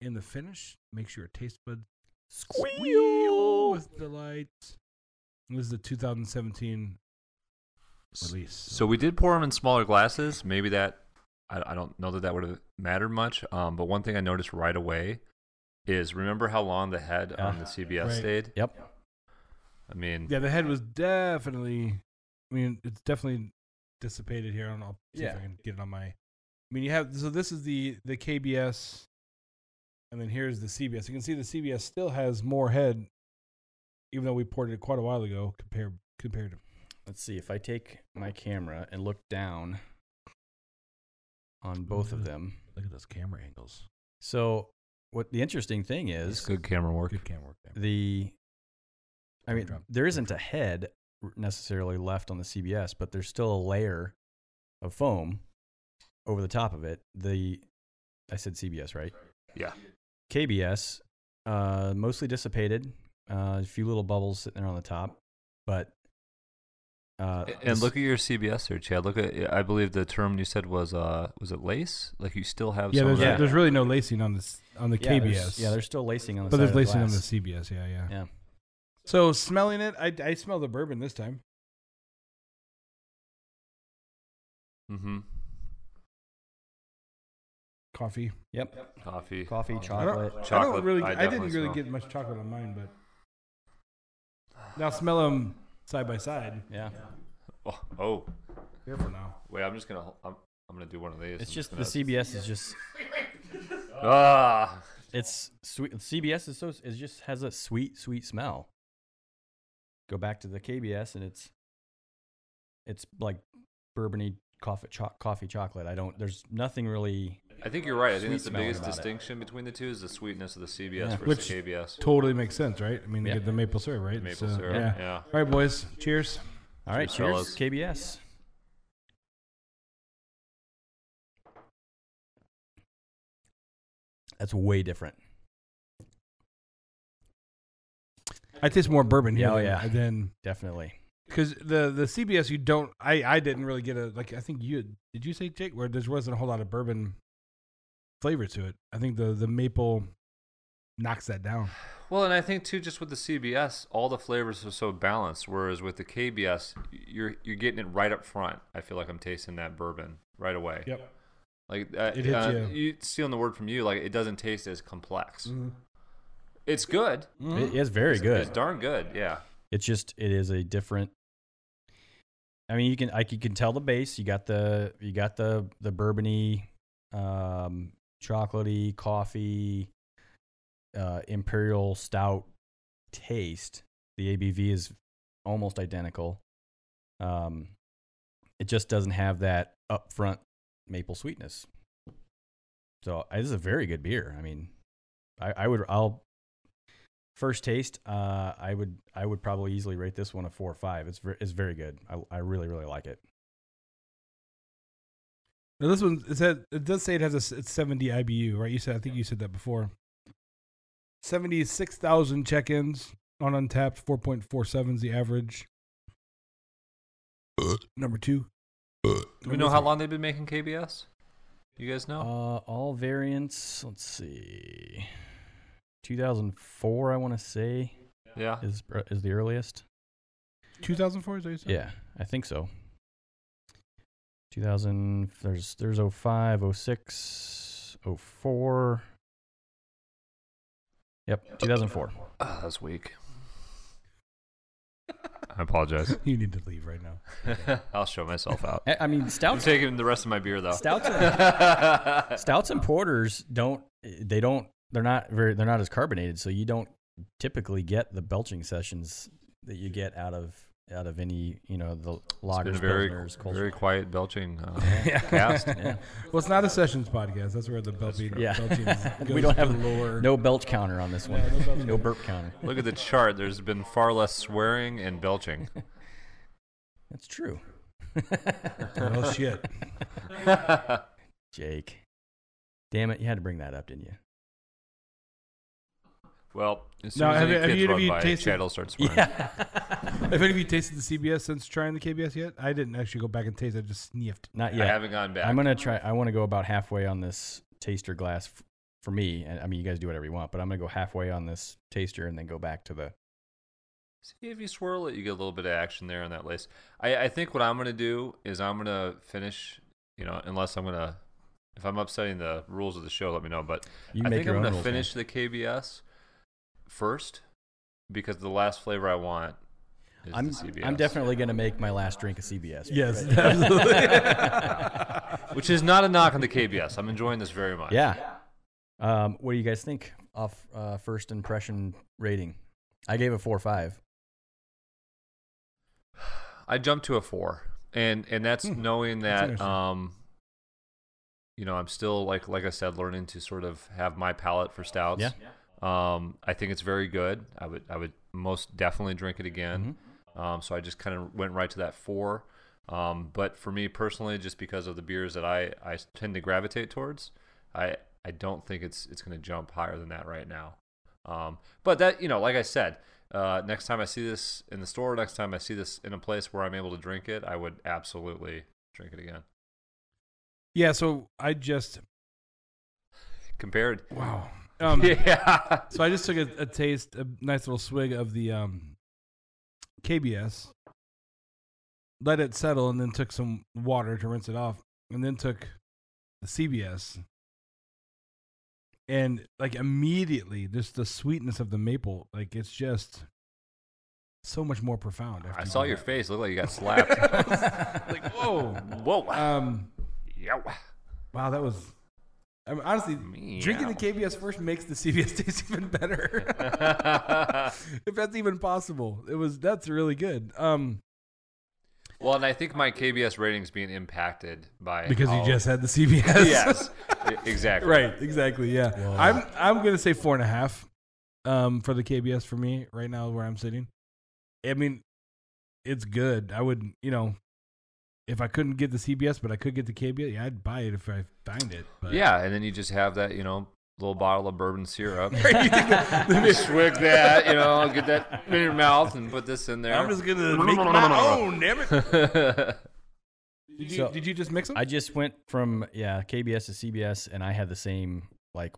In the finish, make sure your taste buds squeal with delight. This is the 2017 release. So we did pour them in smaller glasses. Maybe that I, I don't know that that would have mattered much. Um, but one thing I noticed right away is remember how long the head on the CBS Right. stayed. yep I mean, yeah, the head was definitely. I mean, it's definitely dissipated here. I don't know. I'll see if Yeah. I can get it on my. I mean, you have so this is the the KBS, and then here's the CBS. You can see the CBS still has more head, even though we ported it quite a while ago compared compared to. let's see if i take my camera and look down on both of mm-hmm. them Look at those camera angles. so what the interesting thing it's is good camera work. Good camera work the I mean, drop- there don't isn't a head necessarily left on the CBS, but there's still a layer of foam over the top of it. The I said CBS, right? Yeah. KBS, uh, mostly dissipated. Uh, a few little bubbles sitting there on the top, but Uh, And look at your CBS there, Chad. Look at I believe the term you said was uh was it lace? Like you still have Yeah, some there's of that. there's really no lacing on this on the yeah, KBS. there's- Yeah, there's still lacing on the but side there's of the lacing on the. CBS. Yeah, yeah. Yeah. So smelling it, I I smell the bourbon this time. mm-hmm. Coffee. Yep. Coffee. Coffee, I don't, chocolate. I Chocolate, don't really. I I, didn't really smell. get much chocolate on mine, but now smell them side by side. Yeah. Oh, oh, Careful now. wait. I'm just gonna I'm, I'm gonna do one of these. It's I'm just the gonna- CBS is just ah. it's sweet. CBS is so it just has a sweet sweet smell. Go back to the KBS and it's it's like bourbony coffee cho- coffee chocolate. I don't. There's nothing really. I think you're right. I think that's the smelling biggest about it. distinction between the two is the sweetness of the CBS Yeah. versus Which- the KBS. Totally makes sense, right? I mean, you Yeah. get the maple syrup, right? Maple So, syrup. Yeah. Yeah. All right, boys. Cheers. All right, Cheers, cheers, KBS. That's way different. I taste more bourbon here. Yeah, oh, yeah. Then Definitely. because the the CBS you don't. I I didn't really get a like. I think you did. You say Jake where there wasn't a whole lot of bourbon flavor to it. I think the the maple knocks that down. Well, and I think too, just with the CBS, all the flavors are so balanced. Whereas with the KBS, you're you're getting it right up front. I feel like I'm tasting that bourbon right away. Yep. Like uh, It hits uh, you. you stealing the word from you, like it doesn't taste as complex. Mm-hmm. It's good. It is very It's- good. It's darn good. Yeah. It's just it is a different. I mean, you can like you can tell the base. You got the you got the the bourbony, um, chocolatey coffee, uh, imperial stout taste. The ABV is almost identical. Um, it just doesn't have that upfront maple sweetness. So uh, this is a very good beer. I mean, I, I would I'll first taste. Uh, I would I would probably easily rate this one a four or five. It's ver- it's very good. I I really really like it. Now this one it said it does say it has a it's 70 IBU, right? You said I think you said that before. 76,000 check-ins on Untapped, 4.47 is the average. Number 2. Do we know how long they've been making KBS? You guys know? Uh, all variants. Let's see. 2004, I want to say yeah. is is the earliest. 2004 is that what you said? Yeah, I think so. 2000. There's there's 05, 06, 04. Yep, 2004. Oh, ah, that's weak. I apologize. You need to leave right now. I'll show myself out. I I mean, I'm taking the rest of my beer though. Stouts and, stouts and porters don't they don't they're not very they're not as carbonated, so you don't typically get the belching sessions that you get out of out of any you know the It's lagers, a very, pilsners, very quiet belching uh, Yeah. cast. Yeah. Well, it's not a sessions podcast. That's where the belching, Yeah. belching goes we don't have galore. no belch counter on this one. Yeah, no no burp counter. Look at the chart. There's been far less swearing and belching. That's true. Oh shit. Jake. Damn it, you had to bring that up, didn't you? Well, as soon Now, as have any you- have kids you- have run you by, tasted- Chad will start swearing. Yeah. Have any of you tasted the CBS since trying the KBS yet? I didn't actually go back and taste. I just sniffed. Not yet. I haven't gone back. I'm gonna try. I want to go about halfway on this taster glass f- for me. And I mean, you guys do whatever you want, but I'm gonna go halfway on this taster and then go back to the. See if you swirl it, you get a little bit of action there on that lace. I, I think what I'm gonna do is I'm gonna finish. You know, unless I'm gonna, if I'm upsetting the rules of the show, let me know. But You I think I'm gonna rules, man. finish the KBS first because the last flavor I want is I'm the CBS. I'm definitely gonna make my last drink a CBS. Yes, Right. absolutely. which is not a knock on the KBS. I'm enjoying this very much. yeah. Um, what do you guys think off uh, first impression rating? I gave it four or five. I jumped to a four, and and that's Hmm. knowing that interesting. um, you know, I'm still like like I said, learning to sort of have my palate for stouts. Yeah. Um, I think it's very good. I would I would most definitely drink it again. Mm-hmm. Um, so I just kind of went right to that four. Um, but for me personally, just because of the beers that I, I tend to gravitate towards, I I don't think it's it's going to jump higher than that right now. Um, but that you know, like I said, Uh, next time I see this in the store, next time I see this in a place where I'm able to drink it, I would absolutely drink it again. Yeah, so I just Compared, wow. Um, yeah, So I just took a, a taste, a nice little swig of the um, KBS, let it settle, and then took some water to rinse it off, and then took the CBS, and like immediately, just the sweetness of the maple, like it's just so much more profound. after I saw your that. face. Look like you got slapped. like whoa, Whoa! um, Yow. wow, that was. I mean, honestly, drinking the KBS first makes the CBS taste even better. if that's even possible. It was that's really good. Um, Well, and I think my KBS ratings being impacted by because how- you just had the CBS. yes, exactly. right. Exactly. Yeah. I'm I'm gonna say four and a half. Um, for the KBS for me right now where I'm sitting. I mean, it's good. I would, you know, if I couldn't get the CBS, but I could get the KBS, yeah, I'd buy it if I find it. But Yeah, and then you just have that, you know, little bottle of bourbon syrup. You think let me- Swig that, you know, get that in your mouth and put this in there. I'm just gonna make my own. Damn it. Did you, So- did you just mix them? I just went from yeah KBS to CBS, and I had the same like,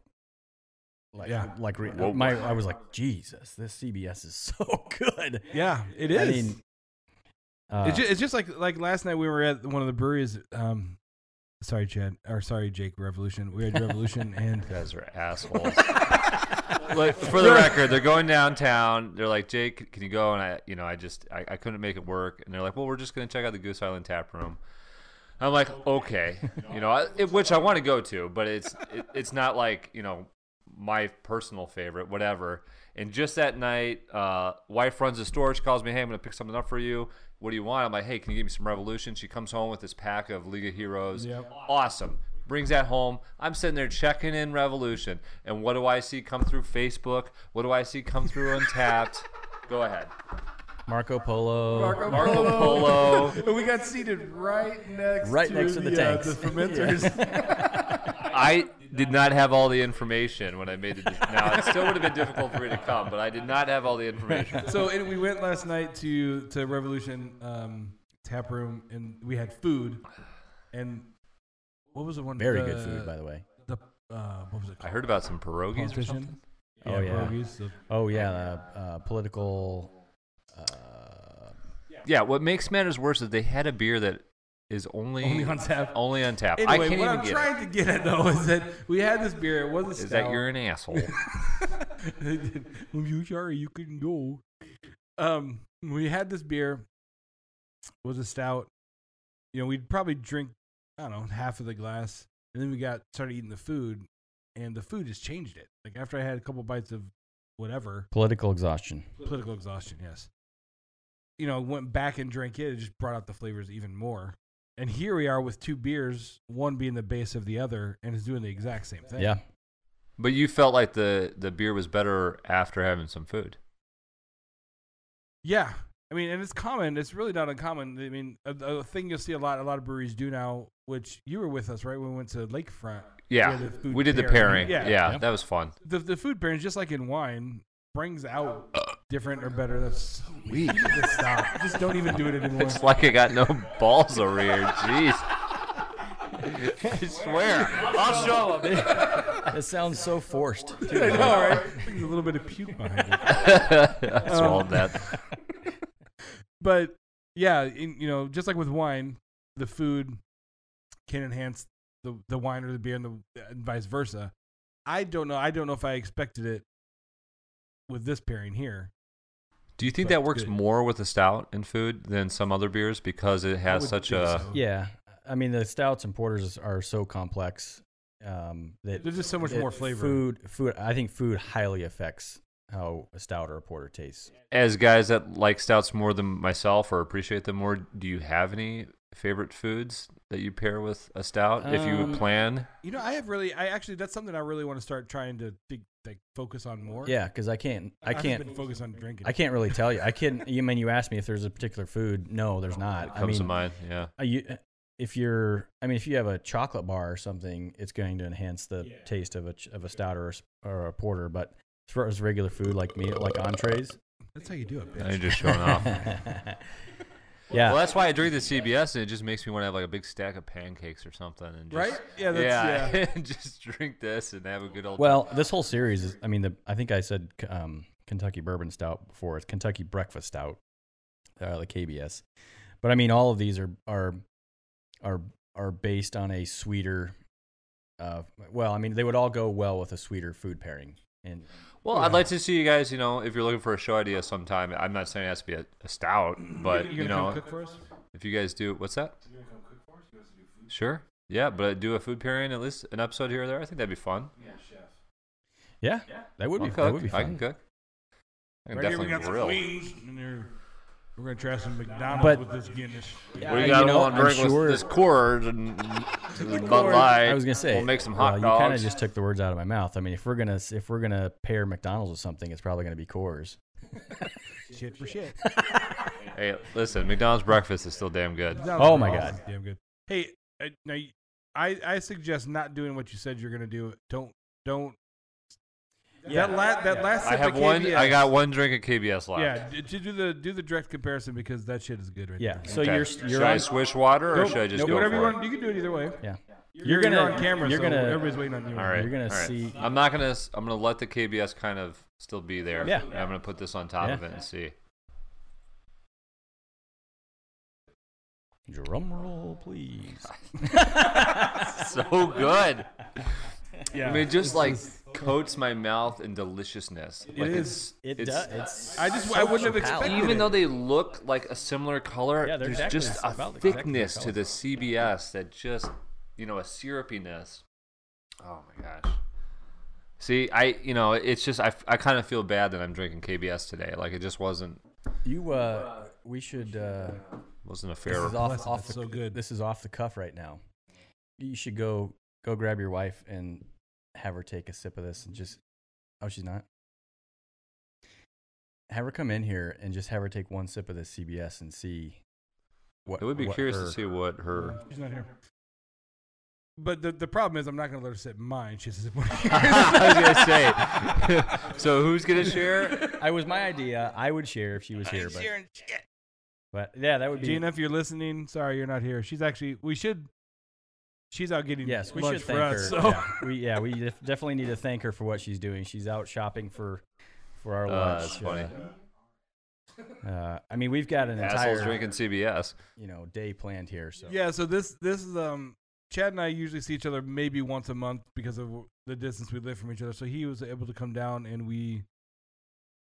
like Yeah. like re- Whoa. my I was like Jesus, this CBS is so good. yeah, it is. I mean, uh, it's, just, it's just like like last night we were at one of the breweries. Um, sorry, Chad, or sorry, Jake. Revolution. We had Revolution, and you guys are assholes. like, for the record, they're going downtown. They're like, Jake, can you go? And I, you know, I just, I, I couldn't make it work. And they're like, well, we're just going to check out the Goose Island tap room. I'm like, okay, you know, I, it, which I want to go to, but it's, it, it's not like, you know, my personal favorite, whatever. And just that night, uh, wife runs the store. She calls me, hey, I'm going to pick something up for you. What do you want? I'm like, hey, can you give me some Revolution? She comes home with this pack of League of Heroes. Yep. Awesome. Brings that home. I'm sitting there checking in Revolution. And what do I see come through Facebook? What do I see come through Untapped? Go ahead. Marco Polo. Marco, Marco Polo. And we got seated right next, Right to next to the the, uh, tanks. the fermenters. I did not have all the information when I made the decision. Now, it still would have been difficult for me to come, but I did not have all the information. so and we went last night to to Revolution um, tap room, and we had food. And what was the one? Very the, good food, by the way. The uh, what was it? I heard about some pierogies or Politician. something. Oh, yeah. pierogies, the- Oh yeah, uh, uh, political. Uh, Yeah, what makes matters worse is they had a beer that is only only on tap. only on tap. Anyway, I can't what even I'm get trying to get at though is that we had this beer. It was a it. Is stout. that you're an asshole? I'm you sorry you couldn't go. Um, we had this beer. It was a stout. You know, we'd probably drink I don't know half of the glass, and then we got started eating the food, and the food just changed it. Like after I had a couple bites of whatever political exhaustion. political exhaustion, yes. You know, went back and drank it. It just brought out the flavors even more. And here we are with two beers, one being the base of the other, and it's doing the exact same thing. Yeah, but you felt like the the beer was better after having some food. Yeah, I mean, and it's common. It's really not uncommon. I mean, a, a thing you'll see a lot, a lot of breweries do now. Which you were with us, right? When we went to Lakefront. Yeah, we did the pairing. pairing. Yeah. Yeah, Yeah. that was fun. The the food pairing, just like in wine, brings out uh, different or better. That's sweet. Just stop. Just don't even do it anymore. It's like I got no balls over here. Jeez. I swear. I'll show them. it sounds so forced. I Too. know, right? There's a little bit of puke behind it. I swallowed um, that. But yeah, in, you know, just like with wine, the food can enhance the the wine or the beer, and, the, and vice versa. I don't know. I don't know if I expected it with this pairing here. Do you think But that works good. more with a stout in food than some other beers because it has such a so. Yeah, I mean the stouts and porters are so complex um, that There's just so much more flavor. Food, food. I think food highly affects how a stout or a porter tastes. as guys that like stouts more than myself or appreciate them more, do you have any favorite foods that you pair with a stout if you Um, plan? You know, I have really, I actually, that's something I really want to start trying to think, like focus on more. Yeah, because I can't. I I've can't. been focused on drinking. I can't really tell you. I can't. You mean you asked me if there's a particular food? No, there's not. It I comes to mind, yeah. uh, you, if you're, I mean, if you have a chocolate bar or something, it's going to enhance the taste of a of a stout or a, s- or a porter. But as far as regular food like meat, like entrees, That's how you do it, Now bitch. you're just showing off. yeah. Well, that's why I drink the CBS, and it just makes me want to have like a big stack of pancakes or something, and just, Right? Yeah, that's- yeah, and just drink this and have a good old. Well, this whole series is. I mean, the I think I said um, Kentucky Bourbon Stout before. It's Kentucky Breakfast Stout, uh, the KBS. But I mean, all of these are are are are based on a sweeter. Uh, well, I mean, they would all go well with a sweeter food pairing. And Well, I'd like to see you guys. You know, if you're looking for a show idea sometime, I'm not saying it has to be a, a stout, but you you, gonna come know, cook for us? if you guys do, what's that? Sure. Yeah, but do a food pairing at least an episode here or there. I think that'd be fun. yeah, chef. Yeah, that would be I'll that cook. would be I can cook. I can Right here we definitely got some grill. wings, and they're, we're gonna try some McDonald's But- with this Guinness. Yeah, What do you you got know, on I'm drink sure- with this Coors and, and Bud Light? I was gonna say, we'll make some hot well, You kind of dogs. just took the words out of my mouth. I mean, if we're gonna if we're gonna pair McDonald's with something, it's probably gonna be Coors. Shit for shit. Hey, listen, McDonald's breakfast is still damn good. Oh my breakfast God. damn good. Hey, I, now you- I I suggest not doing what you said you're gonna do. Don't don't. That la- that last I have of one. KBS, I got one drink of KBS left. Yeah, d- to do the do the direct comparison because that shit is good right Yeah. there. So Okay. you're you're I on, swish water or Nope, should I just nope, go whatever for you it? want. You can do it either way. yeah. You're, gonna on camera. You're so gonna everybody's waiting on you. All right. You're gonna all right. see- I'm not gonna. s- I'm gonna let the KBS kind of still be there. Yeah. And I'm gonna put this on top Yeah. of it and see. Drum roll, please. so good. Yeah. I mean, it just like coats my mouth in deliciousness. It like is. It it's, does. It's I just I wouldn't have expected Even it. though they look like a similar color, Yeah, there's exactly just a about exactly thickness to the CBS that just, you know, a syrupiness. Oh my gosh. See, I, you know, it's just I, I kind of feel bad that I'm drinking KBS today. Like it just wasn't you. Uh, we should. Uh, wasn't a fair. this fair. is off, off the, so good. This is off the cuff right now. You should go go grab your wife and have her take a sip of this and just. Oh, she's not. Have her come in here and just have her take one sip of this CBS and see. What I would be curious her- to see what her. She's not here. But the the problem is I'm not gonna let her sit mine. She says, I was gonna say. so who's gonna share? I was my idea. I would share if she was here, but but yeah, that would be. Gina, if you're listening, sorry you're not here. She's actually we should. She's out getting Yes, we should for thank us. her. So Yeah, we yeah we def- definitely need to thank her for what she's doing. She's out shopping for for our Uh, lunch. that's funny. Uh, uh, I mean, we've got an Assholes entire drinking CBS. you know day planned here. So yeah, so this this is um Chad and I usually see each other maybe once a month because of the distance we live from each other. So he was able to come down and we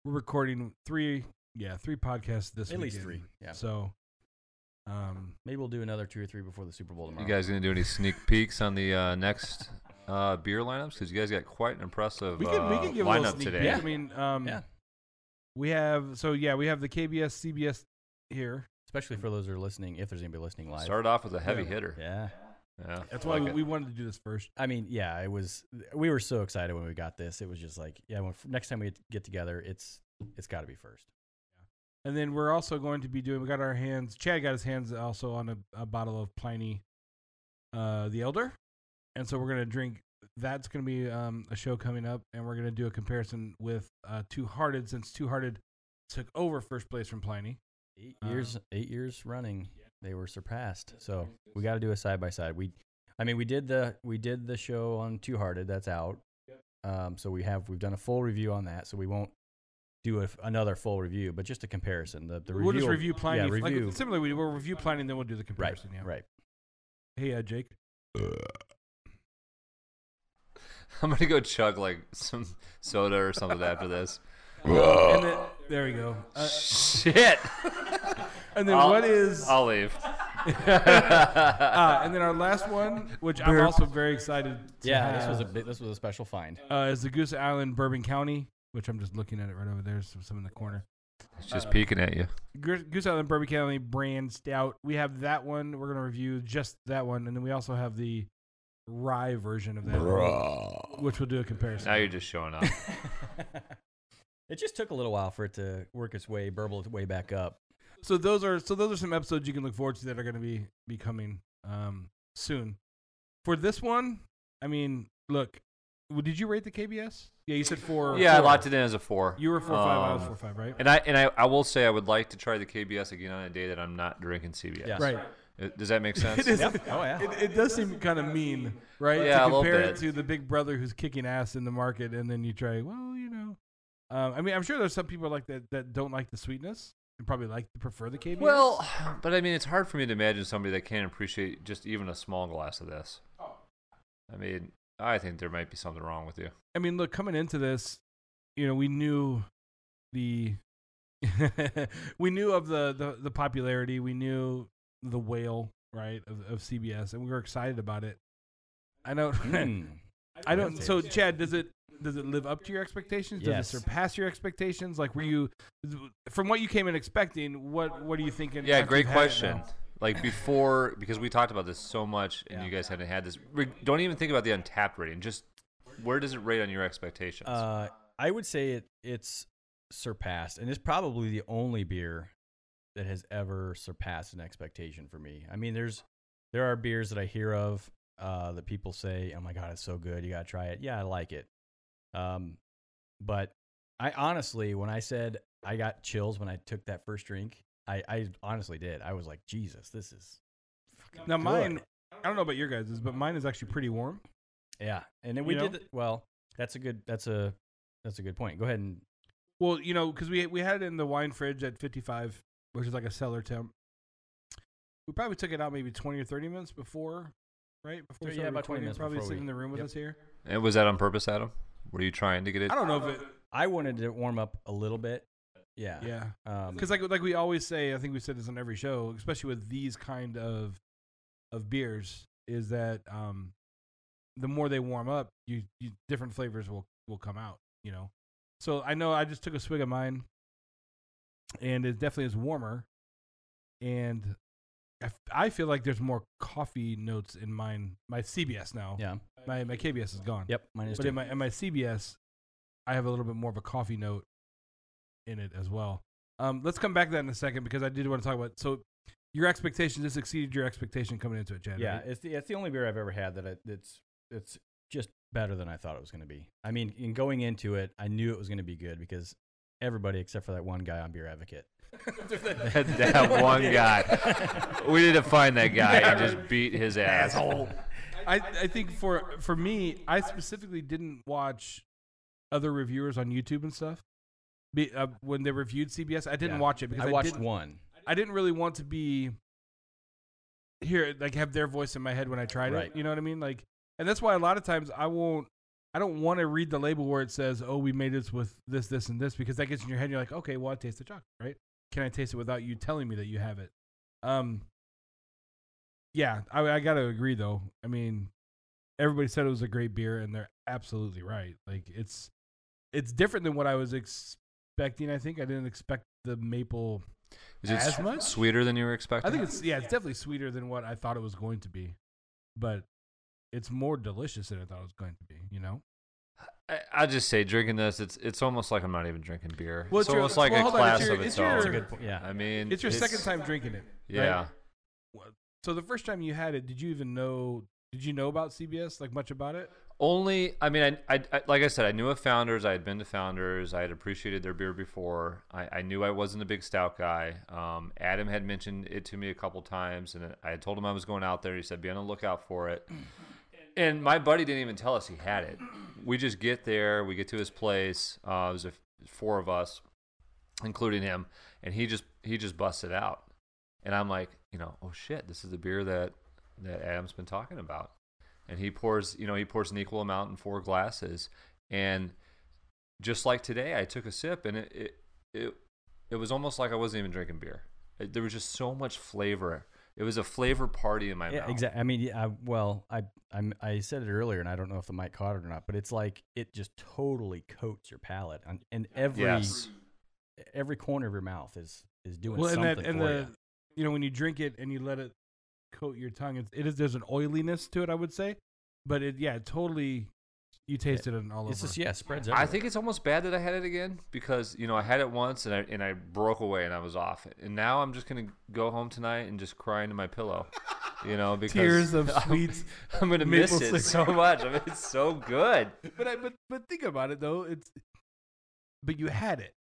we're recording three yeah three podcasts this week. At least three, yeah. So um maybe we'll do another two or three before the Super Bowl tomorrow. You guys gonna do any sneak peeks on the uh, next uh, beer lineups? Because you guys got quite an impressive we can we uh, can give a little lineup sneak today. peek. Yeah. I mean um Yeah. we have so yeah we have the KBS CBS here. especially for those who are listening, if there's anybody listening live. Started off with a heavy Yeah. hitter. Yeah, Yeah, That's why like we, we wanted to do this first. I mean, yeah, it was. We were so excited when we got this. It was just like, yeah, when, next time we get together, it's it's got to be first. And then we're also going to be doing. We got our hands. Chad got his hands also on a, a bottle of Pliny, uh, the Elder, and so we're gonna drink. That's gonna be um, a show coming up, and we're gonna do a comparison with uh, Two Hearted, since Two Hearted took over first place from Pliny. Eight Um, years, eight years running, they were surpassed. So we got to do a side by side. We, I mean, we did the we did the show on Two Hearted. That's out. Um, so we have we've done a full review on that. So we won't do a, another full review, but just a comparison. The the we'll review just will- review Pliny. Yeah, review. Like, similarly, we, we'll review Pliny, and then we'll do the right, comparison. yeah. right. Hey, uh, Jake. I'm gonna go chug like some soda or something after this. and then, there we go. Uh, Shit. and then I'll- what is? I'll leave. uh, and then our last one, which I'm also very excited. To Yeah, have, this was a bit, this was a special find. uh, is the Goose Island Bourbon County, which I'm just looking at it right over there. So some in the corner. It's just peeking at you. Goose Goose Island Bourbon County brand stout. We have that one. We're gonna review just that one, and then we also have the rye version of that, one, which we'll do a comparison. Now you're just showing up. it just took a little while for it to work its way, burble its way back up. So those are so those are some episodes you can look forward to that are going to be be coming um, soon. For this one, I mean, look, well, did you rate the KBS? Yeah, you said four. Yeah, I locked it in as a four. You were four five. I was Um, four five, right? And I and I, I will say I would like to try the KBS again on a day that I'm not drinking CBS. Yes. Right. Uh, Does that make sense? It is. Yep. Oh, yeah. It, it does seem kind of mean, right? Yeah, a to little compare it to the big brother who's kicking ass in the market, and then you try. Well, you know, um, I mean, I'm sure there's some people like that that don't like the sweetness and probably like to prefer the KBS. Well, but I mean, it's hard for me to imagine somebody that can't appreciate just even a small glass of this. I mean, I think there might be something wrong with you. I mean, look, coming into this, you know, we knew the we knew of the, the the popularity. We knew the whale, right, of, of CBS, and we were excited about it. I know. Hmm. I don't. So, Chad, does it does it live up to your expectations? Does Yes. it surpass your expectations? Like, were you from what you came in expecting? What what are you thinking? Yeah, great you've had it question. Like before, because we talked about this so much, and you guys hadn't had this. Don't even think about the untapped rating. Just where does it rate on your expectations? Uh, I would say it it's surpassed, and it's probably the only beer that has ever surpassed an expectation for me. I mean, there's there are beers that I hear of uh, that people say, "Oh my god, it's so good, you gotta try it." Yeah, I like it. Um, but I honestly, when I said I got chills when I took that first drink, I, I honestly did. I was like, Jesus, this is fucking Now, good." mine. I don't know about your guys's, but mine is actually pretty warm. Yeah, and then we You did. The, well, that's a good. That's a that's a good point. Go ahead and Well, you know, because we we had it in the wine fridge at 55, which is like a cellar temp. We probably took it out maybe 20 or 30 minutes before, right? Before we Yeah, started about 20 recording. minutes Probably sitting we- in the room with yep. us here. and was that on purpose, Adam? Were you trying to get it? I don't know if it. I wanted it to warm up a little bit. Yeah. Yeah. Um, Because like like we always say, I think we said this on every show, especially with these kind of of beers, is that um, the more they warm up, you, you different flavors will will come out. You know, so I know I just took a swig of mine, and it definitely is warmer, and I, f- I feel like there's more coffee notes in mine. My CBS now, yeah. my my KBS is gone. Yep. Mine is But too. in my in my CBS, I have a little bit more of a coffee note in it as well. Um, let's come back to that in a second because I did want to talk about. So, your expectations this exceeded your expectation coming into it, Chad. yeah. right? It's the it's the only beer I've ever had that I, that's it's just better than I thought it was going to be. I mean, in going into it, I knew it was going to be good because everybody except for that one guy on Beer Advocate. that one guy. We need to find that guy and just beat his ass. I I think for for me, I specifically didn't watch other reviewers on YouTube and stuff. Be, uh, when they reviewed CBS, I didn't Yeah. watch it because I I, watched didn't, one. I didn't really want to be here, like have their voice in my head when I tried Right. it. You know what I mean? Like, and that's why a lot of times I won't. I don't want to read the label where it says, "Oh, we made this with this, this, and this," because that gets in your head. And you're like, "Okay, well, I taste the chocolate, right? Can I taste it without you telling me that you have it?" Um. Yeah, I, I got to agree though. I mean, everybody said it was a great beer, and they're absolutely right. Like it's it's different than what I was expecting. I think I didn't expect the maple Is it as s- much. sweeter than you were expecting? I think it's yeah, it's definitely sweeter than what I thought it was going to be, but it's more delicious than I thought it was going to be. You know, I, I just say drinking this, it's it's almost like I'm not even drinking beer. Well, it's it's your- almost like well, a hold on, it's your- of it's its your- own. A good point, yeah. I mean, it's your second time drinking it. right? Yeah. So the first time you had it, did you even know? Did you know about CBS? Like much about it? Only, I mean, I, I, I, like I said, I knew of Founders. I had been to Founders. I had appreciated their beer before. I, I knew I wasn't a big stout guy. Um, Adam had mentioned it to me a couple times, and I had told him I was going out there. He said, "Be on the lookout for it." And my buddy didn't even tell us he had it. We just get there. We get to his place. Uh, it was a, four of us, including him, and he just he just busted out. And I'm like, you know, oh shit, this is the beer that that Adam's been talking about. And he pours, you know, he pours an equal amount in four glasses. And just like today, I took a sip, and it it it, it was almost like I wasn't even drinking beer. It, there was just so much flavor. It was a flavor party in my Yeah, mouth. exactly. I mean, yeah, I, well, I I'm, I said it earlier, and I don't know if the mic caught it or not, but it's like it just totally coats your palate, and, and every Yes. every corner of your mouth is is doing well, and something that and for the you. you know when you drink it and you let it coat your tongue, it's, it is there's an oiliness to it, I would say, but it yeah, totally. You tasted it all It's over. just yeah, spreads. I think it's almost bad that I had it again because you know I had it once and I and I broke away and I was off it. And now I'm just gonna go home tonight and just cry into my pillow. You know, because Tears of I'm- I'm, gonna miss maple it so much. I mean, it's so good. But I, but but think about it though. It's but you had it,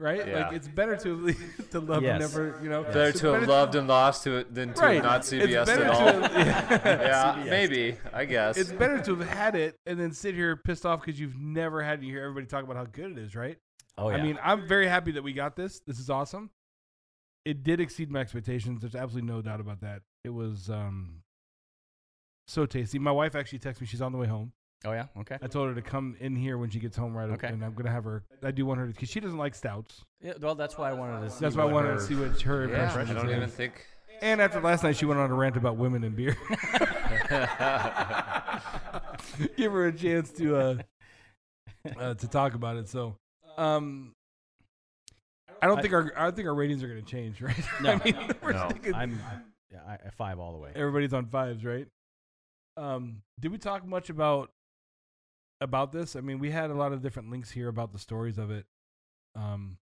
right? Yeah. Like it's better to to love Yes. and never, you know. Better to have loved and lost to it than to Right. not CBS at all. to have- yeah, CBS. maybe. I guess. It's better to have had it and then sit here pissed off because you've never had it. You hear everybody talk about how good it is, right? Oh yeah. I mean, I'm very happy that we got this. This is awesome. It did exceed my expectations. There's absolutely no doubt about that. It was um so tasty. My wife actually texted me. She's on the way home. Oh yeah. Okay. I told her to come in here when she gets home, right? Okay. And I'm gonna have her. I do want her to because she doesn't like stouts. Yeah, well, that's why I wanted to see. That's why I what wanted her- to see what her yeah, impression I don't is. even think. And after last night, she went on a rant about women and beer. Give her a chance to uh, uh to talk about it. So, um, I don't I- think our I don't think our ratings are going to change, right? No. I mean, we're No. sticking- I'm yeah, I, I five all the way. everybody's on fives, right? Um, did we talk much about about this? I mean, we had a lot of different links here about the stories of it. Um,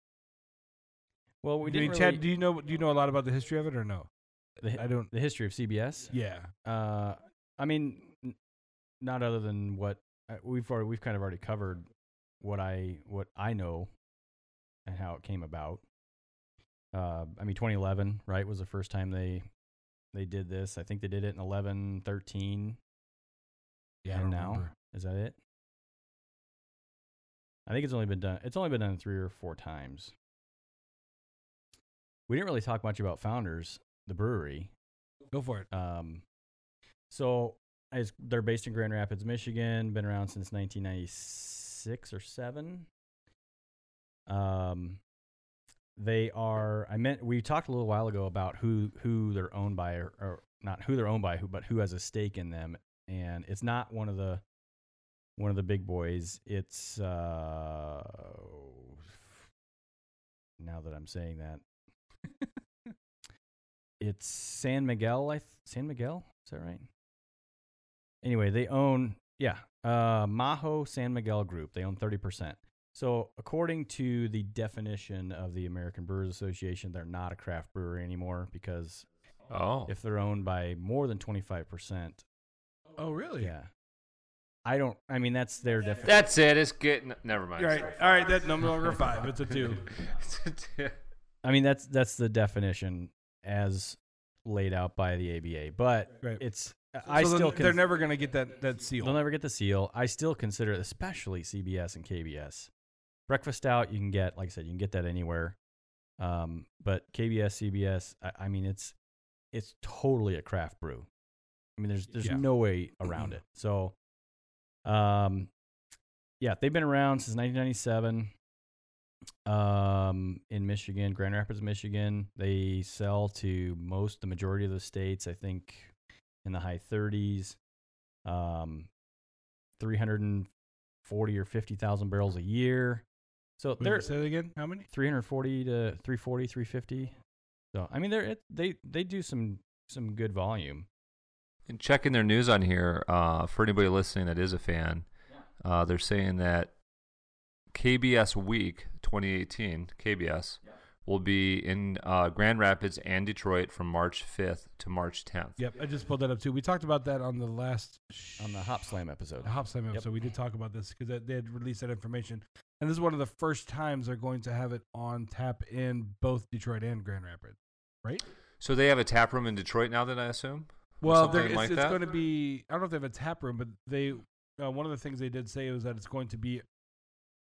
Well, we I mean, didn't Chad, really- do you know do you know a lot about the history of it or no? the, I don't. the history of CBS. Yeah. Uh, I mean, n- not other than what uh, we've already, we've kind of already covered what I what I know and how it came about. Uh, I mean, 2011, right, was the first time they they did this. I think they did it in 11, 13, Yeah. And now remember. is that it? I think it's only been done. It's only been done three or four times. We didn't really talk much about Founders, the brewery. Go for it. Um, so as they're based in Grand Rapids, Michigan. Been around since 1996 or seven. Um, they are. I meant we talked a little while ago about who who they're owned by, or, or not who they're owned by, who but who has a stake in them. And it's not one of the one of the big boys. It's uh, now that I'm saying that, it's San Miguel. I th- San Miguel is that right? Anyway, they own yeah, uh, Mahou San Miguel Group. They own thirty percent. So according to the definition of the American Brewers Association, they're not a craft brewery anymore because Oh, if they're owned by more than twenty five percent, Oh, really? yeah. I don't. I mean, that's their definition. that's it. It's getting. Never mind. All right. All right. That's no longer a five. It's a two. I mean, that's that's the definition as laid out by the ABA. But Right. it's I so still then they're never going to get that that seal. They'll never get the seal. I still consider it, especially CBS and KBS. Breakfast stout. you can get, like I said, you can get that anywhere. Um, but KBS, CBS, I, I mean, it's it's totally a craft brew. I mean, there's there's Yeah. no way around it. So, um, yeah, they've been around since 1997. Um, in Michigan, Grand Rapids, Michigan, they sell to most, the majority of the states. I think in the high 30s. Um, 340 or 50,000 barrels a year. So Wait, they're say that again. How many? 340 to 340, 350. So I mean, they're it, they they do some some good volume. And checking their news on here, uh, for anybody listening that is a fan, uh, they're saying that KBS Week 2018, KBS, will be in uh, Grand Rapids and Detroit from March 5th to March 10th. Yep. I just pulled that up too. We talked about that on the last sh- On the Hopslam episode. the Hopslam Yep. episode. We did talk about this because they had released that information, and this is one of the first times they're going to have it on tap in both Detroit and Grand Rapids, right? So they have a tap room in Detroit now, that I assume. Or Well, something they're- it's, like it's going to be. I don't know if they have a tap room, but they uh, one of the things they did say was that it's going to be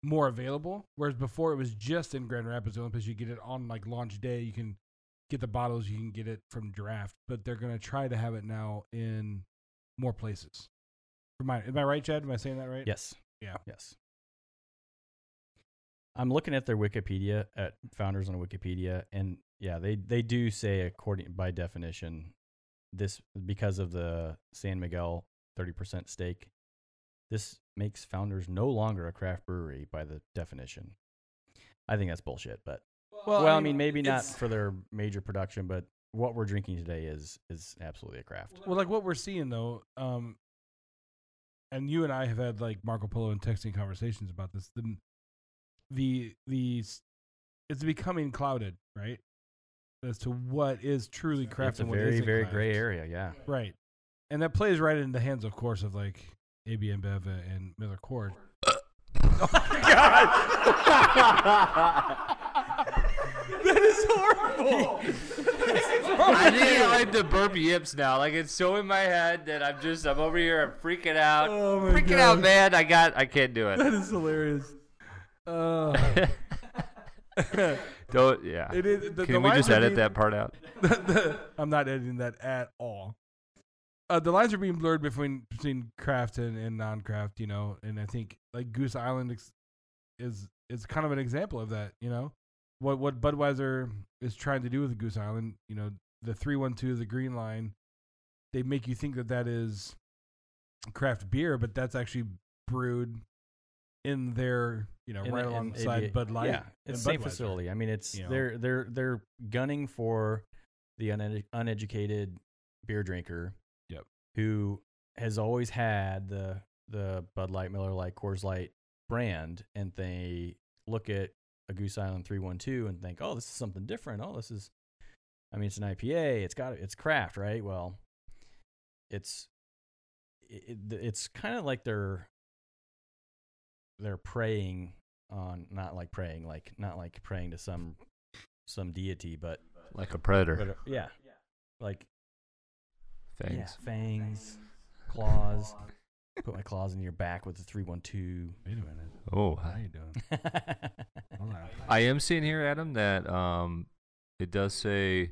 more available. Whereas before it was just in Grand Rapids, the only place you get it on like launch day. You can get the bottles, you can get it from draft, but they're going to try to have it now in more places. Am I, am I right, Chad? Am I saying that right? Yes. Yeah. Yes. I'm looking at their Wikipedia at founders on Wikipedia, and yeah, they they do say according by definition, this because of the San Miguel 30% stake, this makes founders no longer a craft brewery by the definition. I think that's bullshit, but well, I mean, maybe not for their major production, but what we're drinking today is is absolutely a craft. Well, like what we're seeing though, um, and you and I have had like Marco Polo and texting conversations about this. The the the it's becoming clouded, right? As to what is truly craft It's a and what very isn't very craft. gray area. Yeah. Right. And that plays right in the hands, of course, of like AB InBev and MillerCoors. oh my god! That is horrible. I need like the burp yips now. Like it's so in my head that I'm just I'm over here. I'm freaking out. Oh my freaking out, man. I got. I can't do it. That is hilarious. Uh, Don't. Yeah. it is, the, Can the we just edit being- that part out? I'm not editing that at all. Uh, the lines are being blurred between between craft and, and non-craft, you know, and I think like Goose Island ex- is is kind of an example of that, you know. What what Budweiser is trying to do with Goose Island, you know, the three one two, the green line, they make you think that that is craft beer, but that's actually brewed in their, you know, And- right and alongside it- Bud Light. Yeah, it's and same Budweiser. facility. I mean, it's you know. they're they're they're gunning for the une- uneducated beer drinker. Yep. Who has always had the the Bud Light, Miller Lite, Coors Light brand, and they look at a Goose Island three one two and think, oh, this is something different. Oh, this is, I mean, it's an IPA. It's got it's craft, right? Well, it's it, it- it's kind of like they're they're praying on not like praying like not like praying to some some deity but Like a predator. but uh, yeah like yeah Fangs. fangs claws put my claws in your back with the 312 Wait a minute. Oh. How you doing? I am seeing here, Adam, that um, it does say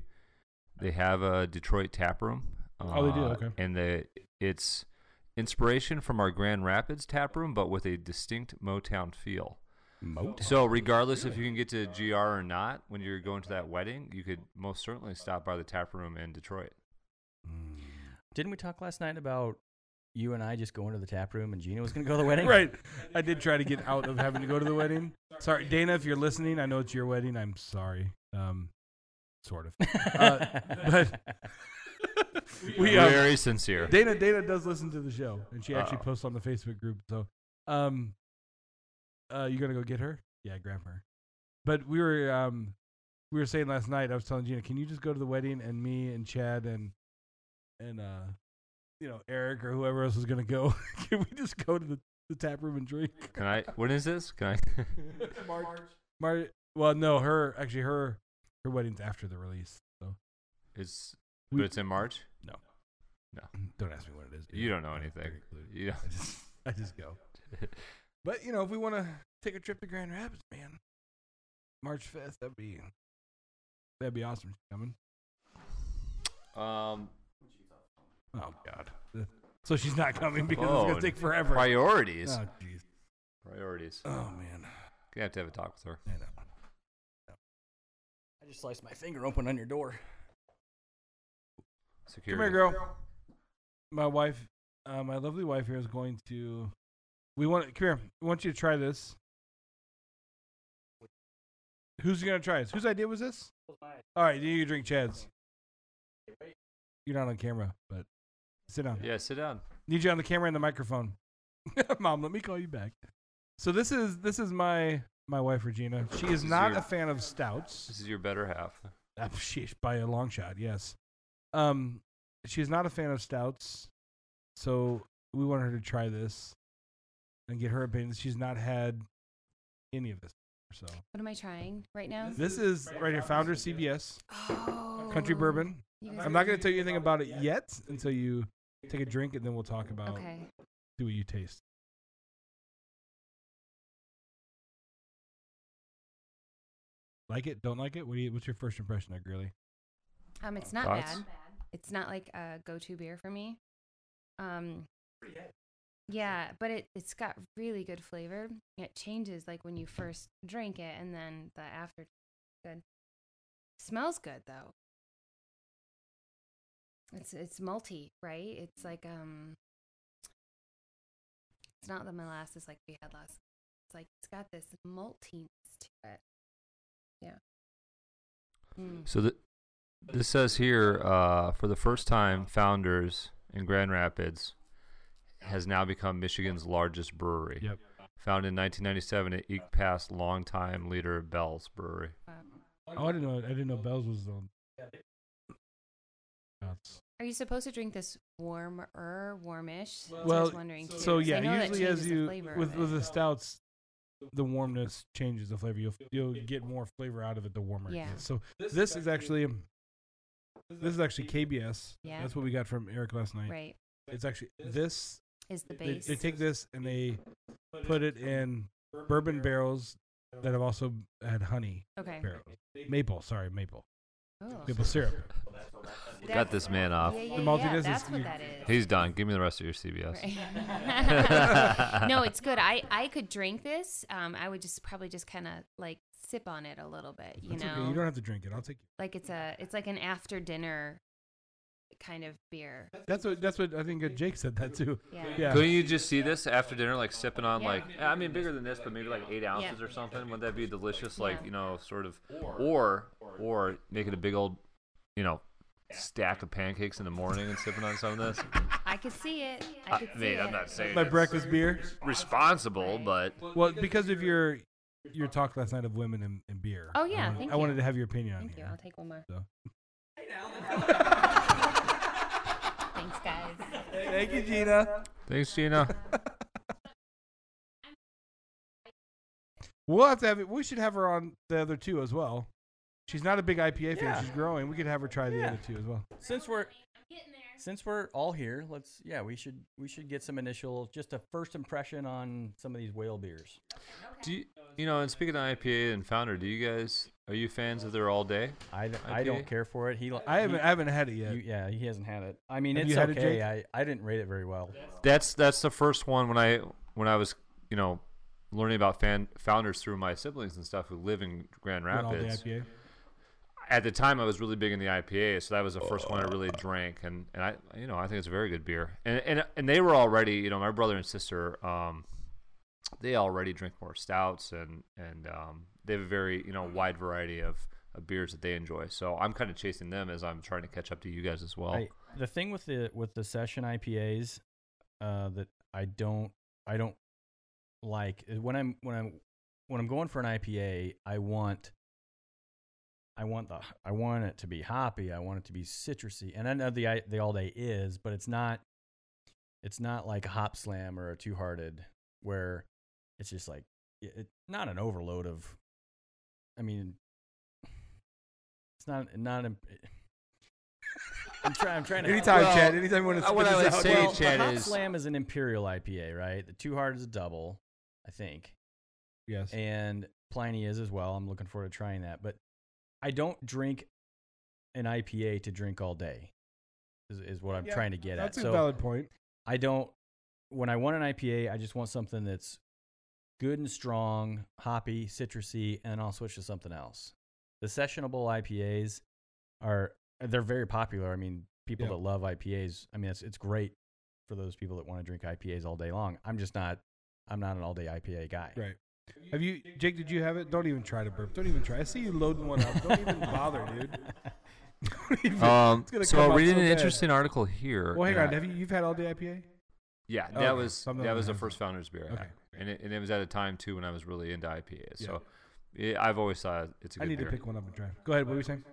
they have a Detroit tap room. Oh, they do? uh, Okay. And the it's inspiration from our Grand Rapids tap room, but with a distinct Motown feel. Motown. So, regardless if you can get to GR or not, when you're going to that wedding, you could most certainly stop by the tap room in Detroit. didn't we talk last night about you and I just going to the tap room and Gina was going to go to the wedding right. I did try to get out of having to go to the wedding. Sorry, Dana, if you're listening, I know it's your wedding. I'm sorry. Um, sort of. Uh, but we um, Very sincere. Dana Dana does listen to the show, and she actually Uh-oh. posts on the Facebook group. So, um, uh, you gonna go get her? Yeah, grab her. But we were um, we were saying last night. I was telling Gina, can you just go to the wedding and me and Chad and and uh, you know Eric or whoever else is gonna go? can we just go to the, the tap room and drink? Can I? When is this? Can I? March. Mar- well, no, her actually her her wedding's after the release. So It's We- but it's in March. No, no. Don't ask me what it is. dude. You don't know anything. very. You don't- I just I just go. But you know, if we want to take a trip to Grand Rapids, man, March fifth, that'd be that'd be awesome. She's coming. Um, Oh God. So she's not coming because it's Oh, gonna take forever. priorities. Oh jeez. Priorities. Oh man. Gonna have to have a talk with her. I know. I just sliced my finger open on your door Security. Come here, girl. My wife, uh, my lovely wife here is going to. We want come here. We want you to try this. Who's gonna try this? Whose idea was this? All right, you drink Chad's. You're not on camera, but sit down. Yeah, sit down. Need you on the camera and the microphone. Mom, let me call you back. So this is this is my my wife Regina. She is is not your- a fan of stouts. This is your better half. Ah, sheesh, by a long shot, yes. Um, she's not a fan of stouts, so we want her to try this and get her opinion. She's not had any of this, so What am I trying right now? this is right here, Founder CBS Oh. Country Bourbon. I'm not going to tell you anything about it yet until you take a drink, and then we'll talk about Okay. see what you taste. Like it? Don't like it? What do you? What's your first impression, of Grilly? Um, it's not Thoughts? bad. It's not like a go-to beer for me. Um, yeah, but it it's got really good flavor. It changes like when you first drink it, and then the after. Good. Smells good though. It's it's malty, right? It's like um. It's not the molasses like we had last. It's like it's got this maltiness to it. Yeah. Mm. So th- this says here, uh, for the first time, Founders in Grand Rapids has now become Michigan's largest brewery. Yep. Founded in 1997, it eked past longtime leader Bell's Brewery. Oh, I didn't know. I didn't know Bell's was on. That's- Are you supposed to drink this warmer, warmish? So I well, was wondering too. so 'cause I yeah, know that usually as the you flavor with of with it. the stouts, the warmness changes the flavor. You'll you'll get more flavor out of it the warmer Yeah. it gets. So this is actually this is actually KBS. Yeah. That's what we got from Eric last night. right It's actually this. is the base. they take this and they put it in bourbon barrels that have also had honey okay. barrels. Maple, sorry, maple. Oh. Maple syrup. Got this man off. Yeah, yeah, The yeah, maltiness is- that's what that is. He's done. Give me the rest of your CBS. Right. no, it's good. I I could drink this. Um, I would just probably just kind of like sip on it a little bit. You That's know, okay. You don't have to drink it. I'll take. like it's a it's like an after dinner kind of beer. That's what that's what I think uh, Jake said that too. Yeah. Yeah. Couldn't you just see this after dinner, like sipping on Yeah. like I mean bigger than this, but maybe like eight ounces Yeah. or something? Wouldn't that be delicious? Like Yeah. you know, sort of, or or make it a big old, you know, stack of pancakes in the morning and sipping on some of this. I could see it. I I see mean, it. I'm not saying My breakfast beer. responsible, but Well, because of your your talk last night of women and, and beer. Oh, yeah, I wanted, thank I wanted to have your opinion on it. Thank it. you. I'll take one more. So. Thanks, guys. Thank you, Gina. thanks, Gina. We'll have to have it. We should have her on the other two as well. She's not a big IPA fan. Yeah. She's growing. We could have her try the Yeah. other two as well. Since we're since we're all here, let's yeah, we should we should get some initial just a first impression on some of these whale beers. Do you, you know? And speaking of IPA and Founder, do you guys are you fans of their all day? I, d- I don't care for it. He I haven't he- I haven't had it yet. you- yeah, he hasn't had it. I mean, Have it's you had it, okay. Jake? I, I didn't rate it very well. That's that's the first one when I when I was you know learning about fan founders through my siblings and stuff who live in Grand Went all day Rapids. IPA. At the time, I was really big in the IPA, so that was the first one I really drank, and, and I you know I think it's a very good beer, and and and they were already you know my brother and sister um they already drink more stouts and and um they have a very you know wide variety of, of beers that they enjoy, so I'm kind of chasing them as I'm trying to catch up to you guys as well. I, the thing with the with the session IPAs uh, that I don't I don't like when I'm when I'm when I'm going for an IPA, I want I want the I want it to be hoppy. I want it to be citrusy, and I know the the all day is, but it's not. It's not like a Hopslam or a two hearted where it's just like it, it- not an overload of. I mean, it's not not. im- eh, I'm trying. I'm trying to. Anytime, Well, Chad. Anytime you want to spit what I this would out. say, well, Chad, the Hop is- Slam is an imperial IPA, right? The Two Heart is a double, I think, yes. and Pliny is as well. I'm looking forward to trying that, but I don't drink an IPA to drink all day. Is, is what I'm Yeah, trying to get That's at. a So valid point. I don't. When I want an IPA, I just want something that's good and strong, hoppy, citrusy, and I'll switch to something else. The sessionable IPAs are they're very popular. I mean, people Yeah. that love IPAs, I mean, it's it's great for those people that want to drink IPAs all day long. I'm just not. I'm not an all day IPA guy. Right. Have you, Jake? Did you have it? Don't even try to burp. Don't even try. I see you loading one up. Don't even bother, dude. Even- Um, so I'm reading so an bad. interesting article here. Well, hang and on. Have you? You've had all day IPA? Yeah, Okay, that was something that was the that. first founder's beer, I Okay. And it, and it was at a time too when I was really into IPAs. So yeah, I've always thought it's a good I need beer. to pick one up and try. Go ahead. What were you saying?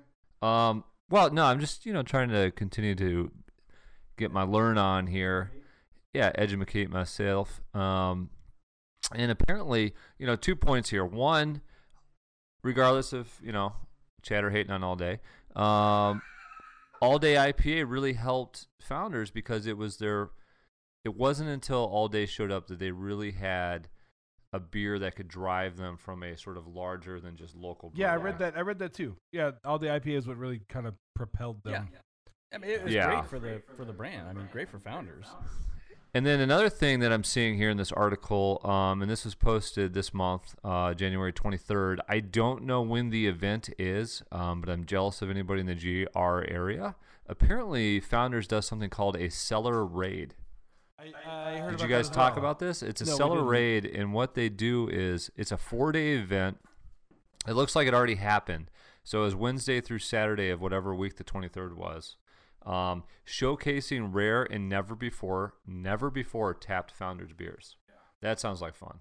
Um, well, no, I'm just you know trying to continue to get my learn on here. Yeah, educate myself. Um, and apparently, you know, two points here. One, regardless of you know chatter hating on all day, um, all day IPA really helped founders because it was their. It wasn't until all day showed up that they really had a beer that could drive them from a sort of larger than just local. Yeah, I read that. I read that too. Yeah, all day IPA is what really kind of propelled them. Yeah. I mean, it was Yeah. great for the for the brand. I mean, great for founders. And then another thing that I'm seeing here in this article, um, and this was posted this month, uh, January 23rd. I don't know when the event is, um, but I'm jealous of anybody in the GR area. Apparently, Founders does something called a cellar raid. I, I heard Did you guys talk well. about this? It's a No, we cellar raid, and what they do is it's a four day event. It looks like it already happened. So it was Wednesday through Saturday of whatever week the 23rd was. Um, showcasing rare and never before, never before tapped founders beers. That sounds like fun.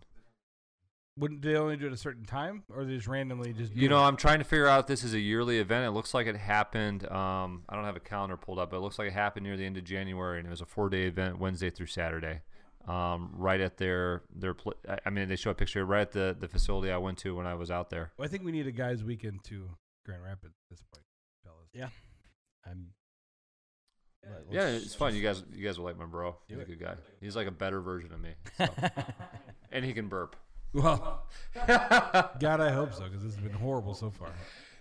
Wouldn't they only do it a certain time, or they just randomly just? do You know, it? I'm trying to figure out if this is a yearly event. It looks like it happened. Um, I don't have a calendar pulled up, but it looks like it happened near the end of January, and it was a four day event, Wednesday through Saturday. Um, right at their their. Pl- I- I mean, they show a picture right at the the facility I went to when I was out there. Well, I think we need a guys' weekend to Grand Rapids at this point, fellas. Yeah. I'm. let- Yeah, let's it's fun. You guys, you guys will like my bro. He's a good guy. He's like a better version of me, so. and he can burp. Well, God, I hope so because this has been horrible so far.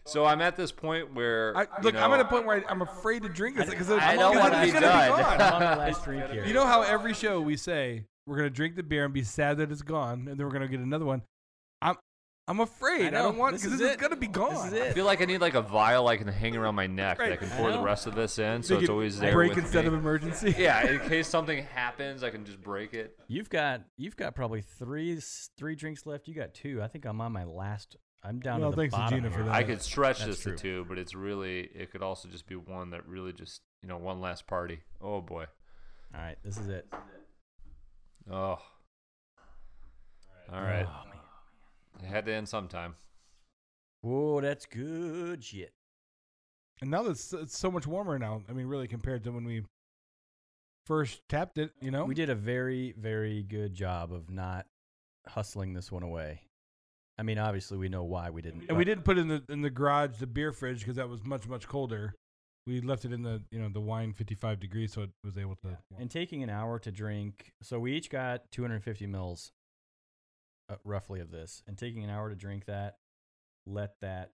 So I'm at this point where I, you look, I'm at a point where I, I'm afraid to drink this because I don't wanna be done. I'm on my last drink here. You know how every show we say we're gonna drink the beer and be sad that it's gone, and then we're gonna get another one. I'm I'm afraid. I, know. don't want This because is this is it. gonna be gone. This is I feel like I need like a vial I can hang around my neck that I Right. can I pour the rest of this in, so Make it's always there. break with instead me. of emergency. yeah, in case something happens, I can just break it. You've got you've got probably three three drinks left. You got two. I think I'm on my last. I'm down Well, to the thanks to. Gina for that. I could stretch That's this true. to two, but it's really it could also just be one that really just you know one last party. Oh boy. All right, this is it. Oh. All right. Oh, man. It had to end sometime. Whoa, that's good shit. And now it's it's so much warmer now. I mean, really compared to when we first tapped it. You know, We did a very very good job of not hustling this one away. I mean, obviously we know why we didn't. and we didn't put in the in the garage the beer fridge because that was much much colder. We left it in the you know the wine 55 degrees, so it was able to. And taking an hour to drink, so we each got 250 mils, roughly of this, and taking an hour to drink that, let that,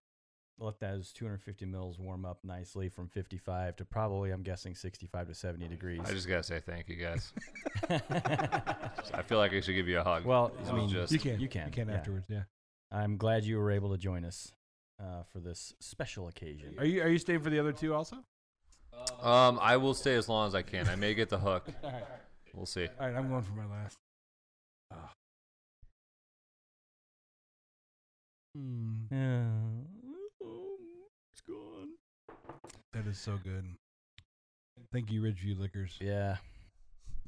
let those 250 mils warm up nicely from 55 to probably, I'm guessing 65 to 70 degrees. I just gotta say thank you guys. I feel like I should give you a hug. well, I mean, just You can you can, you can yeah. afterwards. Yeah. I'm glad you were able to join us uh, for this special occasion. Are you are you staying for the other two also? Um, I will stay as long as I can. I may get the hook. All right. We'll see. All right. I'm going for my last. Ah. Hmm. Yeah. It's gone. That is so good. Thank you, Ridgeview Liquors. Yeah.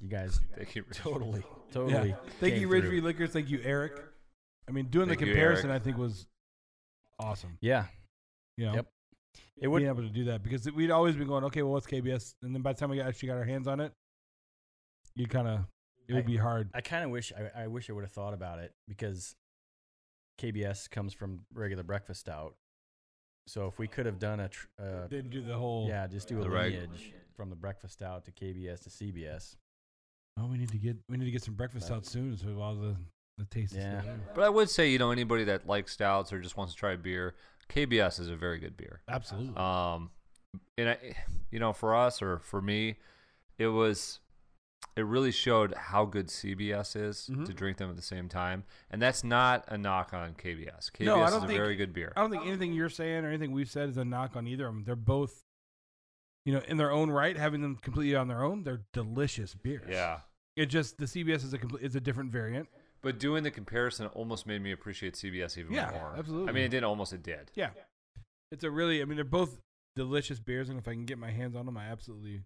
You guys Thank you. totally, Yeah. totally. Thank came you, through. Ridgeview Liquors. Thank you, Eric. I mean, doing Thank the comparison, Eric. I think was awesome. Yeah. You know, Yep. It would being able to do that because we'd always been going, okay, well, what's KBS? And then by the time we actually got our hands on it, you kind of it would I- be hard. I kind of wish I, I wish I would have thought about it because KBS comes from regular breakfast stout. So if we could have done a tr- uh, Didn't do the whole. yeah, just do a The reg- lineage from the breakfast stout to KBS to CBS. Oh, we need to get we need to get some breakfast out soon, so all the the taste. is Yeah. there. But I would say, you know, anybody that likes stouts or just wants to try beer, KBS is a very good beer. absolutely. Um, and I, you know, for us or for me, it was, it really showed how good CBS is Mhm. to drink them at the same time, and that's not a knock on KBS. KBS No, I is don't a think- very good beer. I don't think anything you're saying or anything we've said is a knock on either of them. They're both, you know, in their own right, having them completely on their own. They're delicious beers. Yeah. It just the CBS is a complete is a different variant. But doing the comparison almost made me appreciate CBS even Yeah, more. absolutely. I mean, it didn't almost, it did. Yeah, it's a really. I mean, they're both delicious beers, and if I can get my hands on them, I absolutely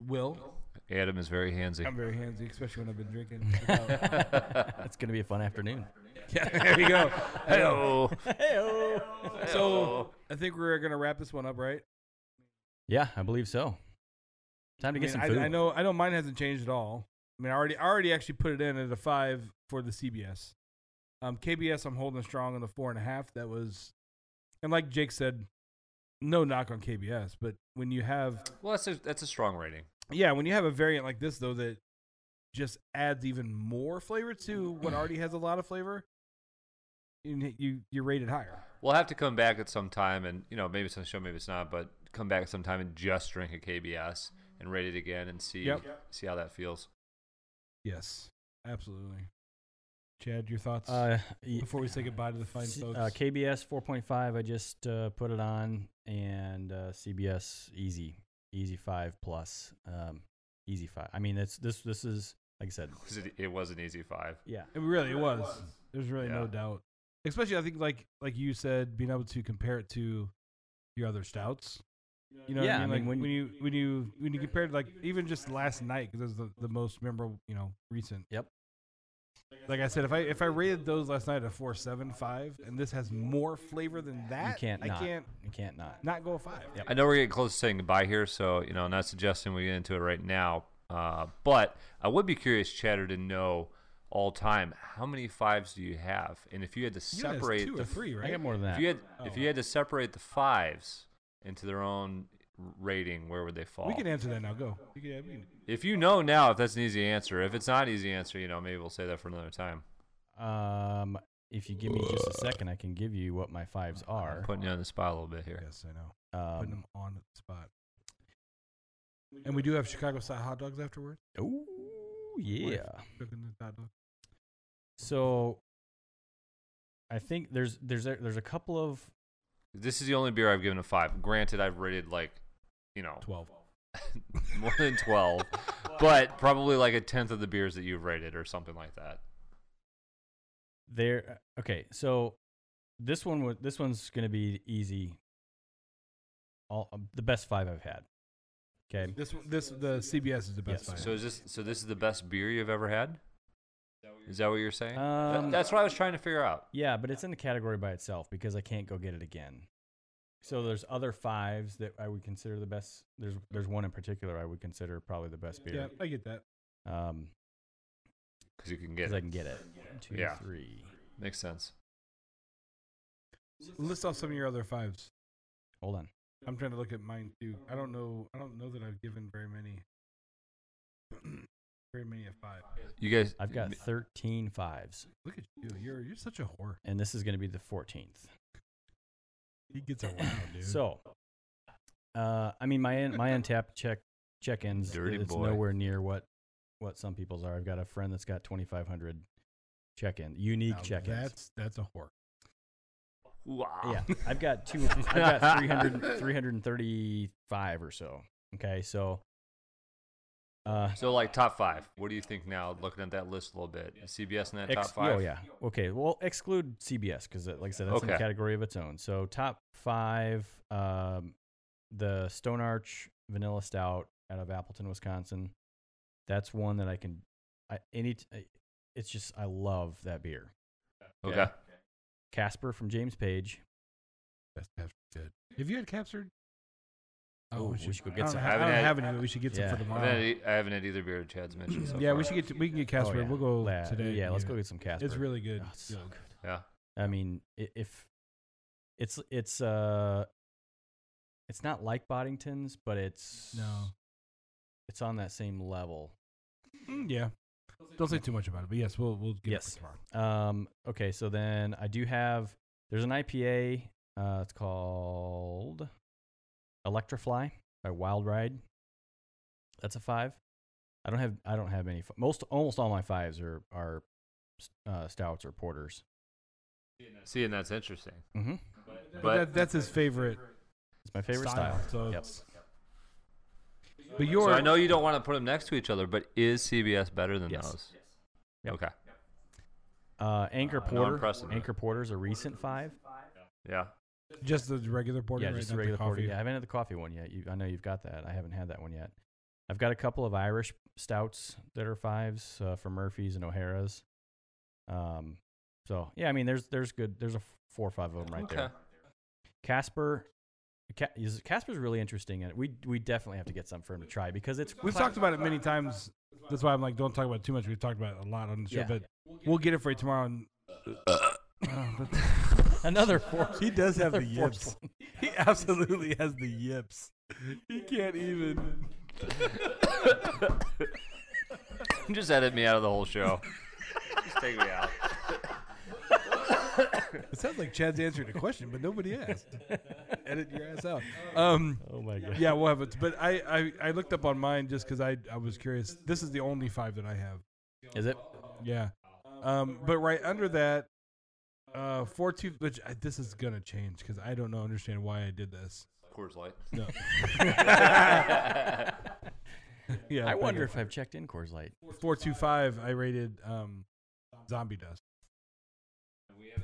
will. Adam is very handsy. I'm very handsy, especially when I've been drinking. without- It's gonna be a fun afternoon. yeah, there you go. Hello. Hello. So I think we're gonna wrap this one up, right? Yeah, I believe so. Time to I, get mean, some I, food. I know. I know mine hasn't changed at all. I mean, I already, I already actually put it in at a five for the CBS. Um, KBS, I'm holding strong on the four and a half. That was, and like Jake said, no knock on KBS, but when you have, well, that's a, that's a strong rating. Yeah, when you have a variant like this though that just adds even more flavor to what already has a lot of flavor, you you you rate it higher. We'll have to come back at some time, and you know, maybe it's on the show, maybe it's not, but come back at some time and just drink a KBS and rate it again and see Yep. see how that feels. Yes, absolutely. Chad, your thoughts Uh, before we say goodbye to the fine C- folks? uh, KBS 4.5. I just uh, put it on, and uh, CBS easy, easy five plus, um, easy five. I mean, it's this. This is like I said. It was, it was an easy five. Yeah, It really it was. There's really no doubt. Especially I think like like you said, being able to compare it to your other stouts. You know, Yeah, what I I mean, mean, like when- when you when you when you compared like even just last night because it was the, the most memorable, you know, recent. Yep. Like I said, if I if I rated those last night a four seven five, and this has more flavor than that, you can't I not. can't You can't not. not go a five. I know we're getting close to saying goodbye here, so you know, not suggesting we get into it right now. Uh, but I would be curious, Chatter, to know all time how many fives do you have, and if you had to You guys separate two the or three, right? I got more than If that. you had if Oh. you had to separate the fives into their own rating, where would they fall? We can answer that now. Go. You can, we can- if you know now, if that's an easy answer. If it's not an easy answer, you know, maybe we'll say that for another time. Um, if you give me just a second, I can give you what my fives are. I'm putting you on the spot a little bit here. Yes, I know. Putting Um, them on the spot. And we do have Chicago style hot dogs afterwards. oh yeah. Cooking the hot dog. So I think there's there's a, there's a couple of This is the only beer I've given a five. Granted, I've rated like, you know, Twelve. more than twelve, but probably like a tenth of the beers that you've rated or something like that. there. Okay, so this one was this one's gonna be easy. All um, the best five I've had. Okay. This this the CBS is the best Yes. five. So is this so? This is the best beer you've ever had. Is that what you're saying? That- Um, that's what I was trying to figure out. Yeah, but it's in the category by itself because I can't go get it again. So there's other fives that I would consider the best. There's there's one in particular I would consider probably the best beer. yeah. I get that. Um, Because you can get it. I can get it. One, two, Yeah. three. Makes sense. List off some of your other fives. Hold on. I'm trying to look at mine too. I don't know. I don't know that I've given very many. very many a five. You guys, I've got 13 fives, Look at you. You're you're such a whore. and this is going to be the 14th. He gets around, dude. So, uh, I mean, my my untapped check check-ins, Dirty it's boy. nowhere near what what some people's are. I've got a friend that's got 2,500 check-in, unique Now check-ins. That's that's a whore. wow. Yeah, I've got two. I've got 300, 335 or so. Okay, so uh, So like top five. What do you think now? Looking at that list a little bit, Is CBS in that ex- top five. Oh yeah. Okay. Well, exclude CBS because, like I said, that's in a category of its own. So top five, um, the Stone Arch Vanilla Stout out of Appleton, Wisconsin. That's one that I can. I any. It's just I love that beer. Okay. Casper from James Page. That's that's good. Have you had captured? Ooh, we should go get don't, some. ha- I Haven't don't had- have any, but we should get some Yeah. for I tomorrow. haven't, had, I haven't had either beer Chad's mentioned so yeah, far. we should get to, we can get Casper. Oh, yeah. We'll go La- today. Yeah, let's and go get get some Casper. It's really good. Oh, it's so Yeah. good. Yeah. I mean, if it's it's uh, it's not like Boddington's, but it's No. it's on that same level. Mm, yeah. Don't say too much about it, but yes, we'll we'll get Yes. it tomorrow. Um, okay, so then I do have there's an IPA. Uh, it's called Electrifly by Wild Ride. That's a five. I don't have I don't have any. Most almost all my fives are are uh, stouts or porters. See, and that's interesting. Mm-hmm. But, But that, that's his favorite. It's my favorite style. So Yep. it's- But your so I know you don't want to put them next to each other, but is CBS better than Yes. those? Yep. Okay. Uh, Anchor Uh, no Porter. impressive. Anchor Porter's a recent five. Yeah. Just the regular porter, yeah, right? just Not the regular porter. coffee. Yeah, I haven't had the coffee one yet. You, I know you've got that. I haven't had that one yet. I've got a couple of Irish stouts that are fives uh, from Murphy's and O'Hara's. Um, so yeah, I mean, there's there's good. There's a four or five of them right Okay. there. Casper, Ca- is, Casper's really interesting, and we we definitely have to get some for him to try because it's We've talked about it many times. That's why I'm like, don't talk about it too much. We've talked about it a lot on the show, Yeah. but we'll get it for you tomorrow. And, another four. he does have the yips. He absolutely has the yips. He can't even. Just edit me out of the whole show. Just take me out. It sounds like Chad's answering a question, but nobody asked. Edit your ass out. Um, Oh my god. yeah, we'll have it. But I, I, I looked up on mine just because I, I was curious. This is the only five that I have. Is it? Yeah. Um, but right under that, uh, four two. Which I, this is gonna change because I don't know understand why I did this. Coors Light. No. yeah. I wonder if I've checked in Coors Light. four two five. I rated um, zombie dust.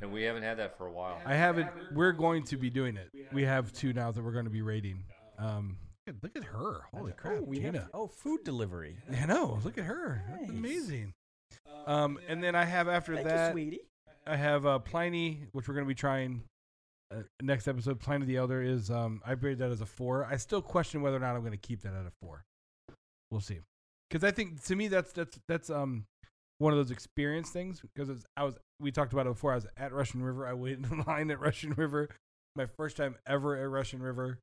and we haven't had that for a while. I haven't. We're going to be doing it. We have two now that we're going to be rating. Um, look at, her. Holy crap, oh, we have- Gina. oh, food delivery. I know. Look at her. That's amazing. Um, and then I have after Thank you, that, sweetie. I have uh, Pliny, which we're going to be trying uh, next episode. Pliny the Elder is um, I rated that as a four. I still question whether or not I'm going to keep that at a four. We'll see, because I think to me that's that's that's um one of those experience things. Because I was we talked about it before. I was at Russian River. I waited in line at Russian River, my first time ever at Russian River.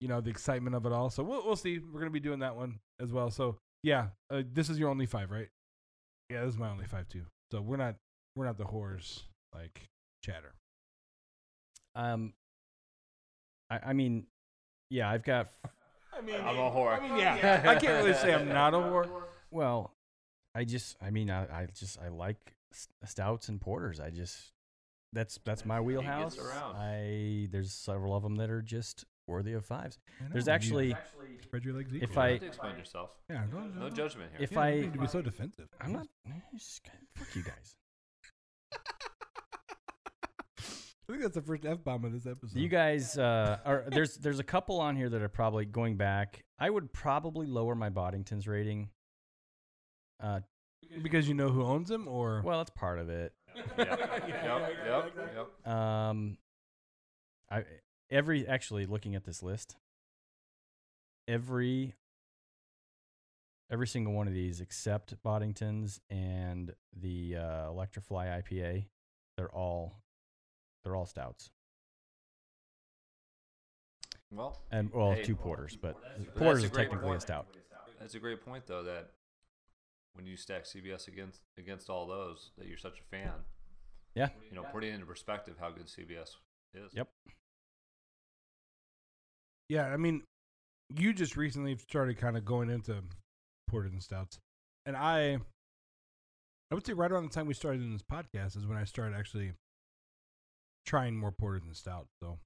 You know the excitement of it all. So we'll we'll see. We're going to be doing that one as well. So yeah, uh, this is your only five, right? Yeah, this is my only five too. So we're not we're not the whores like chatter. Um, I, I mean, yeah, I've got. I mean, I'm a whore. I mean, yeah, I can't really say I'm not a whore. Well, I just, I mean, I, I just, I like stouts and porters. I just, that's that's my wheelhouse. I there's several of them that are just worthy of fives. There's you actually, Spread your legs if equally. You I, don't have to explain yourself. yeah, don't, No judgment here. if yeah, I, don't need to be so defensive. I'm not. eh, just kinda- Fuck you guys. I think that's the first f bomb of this episode. You guys uh, are there's there's a couple on here that are probably going back. I would probably lower my Boddington's rating. Uh, because you know who owns them, or well, that's part of it. Yep, yep, yep, yep. Um, I every actually looking at this list, every every single one of these except Boddington's and the uh, Electrofly IPA, they're all they're all stouts Well, and well Hey. two porters, but that's porters a is great technically a stout. that's a great point though. That when you stack CBS against against all those, that you're such a fan. Yeah. You know, putting into perspective how good CBS is. Yep. yeah, I mean, you just recently started kind of going into porters and stouts, and I, I would say right around the time we started in this podcast is when I started actually trying more porters and stout, So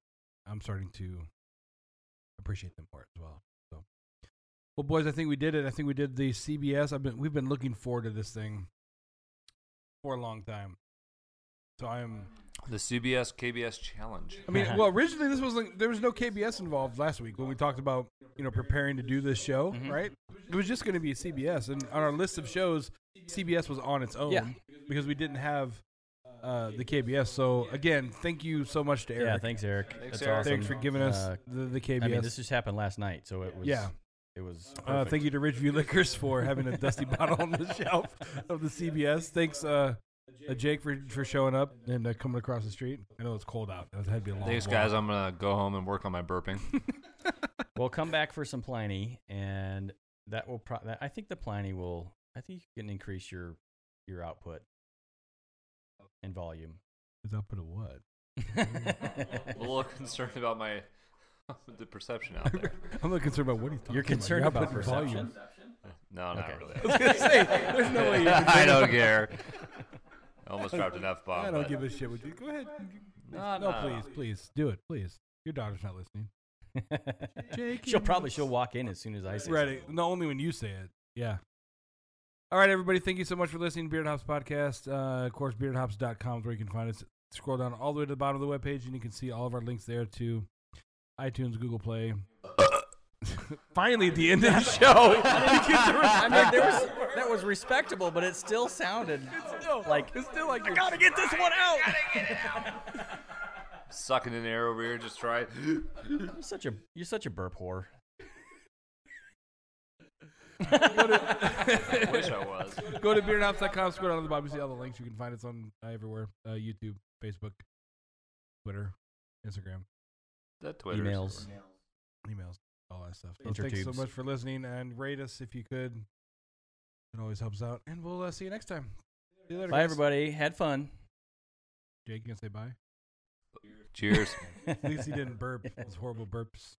I'm starting to appreciate them more as well. So, well, boys, I think we did it. I think we did the CBS. I've been we've been looking forward to this thing for a long time. So I'm. The CBS KBS challenge. I mean, well, originally this was like there was no KBS involved last week when we talked about you know preparing to do this show, Mhm. right? It was just going to be CBS, and on our list of shows, CBS was on its own Yeah. because we didn't have uh, the KBS. So again, thank you so much to Eric. Yeah, thanks, Eric. Thanks, That's Eric. awesome. Thanks for giving us Uh, the, the KBS. I mean, this just happened last night, so it was Yeah. it was. uh, perfect. thank you to Ridgeview Liquors for having a dusty bottle on the shelf of the CBS. Thanks, uh, uh, Jake, for for showing up and uh, coming across the street. I know it's cold out. It had to be a long. Thanks, walk. guys. I'm gonna go home and work on my burping. We'll come back for some Pliny, and that will. Pro- that, I think the Pliny will. I think you can increase your your output and volume. Is output of what? a little concerned about my the perception out there. I'm not concerned about what he's talking You're concerned You're about perception. volume. No, not Okay. really. I was gonna say, there's no way you're I concerned don't about- care. I almost dropped an F bomb. I don't give a shit what you. Go ahead. No, no, no, please, no. please do it, please. Your daughter's not listening. Jake, she'll probably she'll walk in as soon as I say. it. Ready? No, only when you say it. Yeah. All right, everybody. Thank you so much for listening to Beard Hops Podcast. Uh, of course, beardhops.com is where you can find us. Scroll down all the way to the bottom of the webpage, and you can see all of our links there to iTunes, Google Play. Finally, at the end of the show, we get the I mean, there was that was respectable, but it still sounded still like it's still like I you're- gotta get this one out. Sucking an air over here, just try. it. You're such a you're such a burp whore. I wish I was. Go to beardhops.com, scroll down to the bottom, you see all the links. You can find us on uh, everywhere uh, YouTube, Facebook, Twitter, Instagram, That Twitter Emails. emails, all that stuff. So thanks so much for listening and rate us if you could. It always helps out. And we'll uh, see you next time. See you later. Bye, guys. everybody. Had fun. Jake, you gonna say bye? Cheers. At least he didn't burp. Those horrible burps.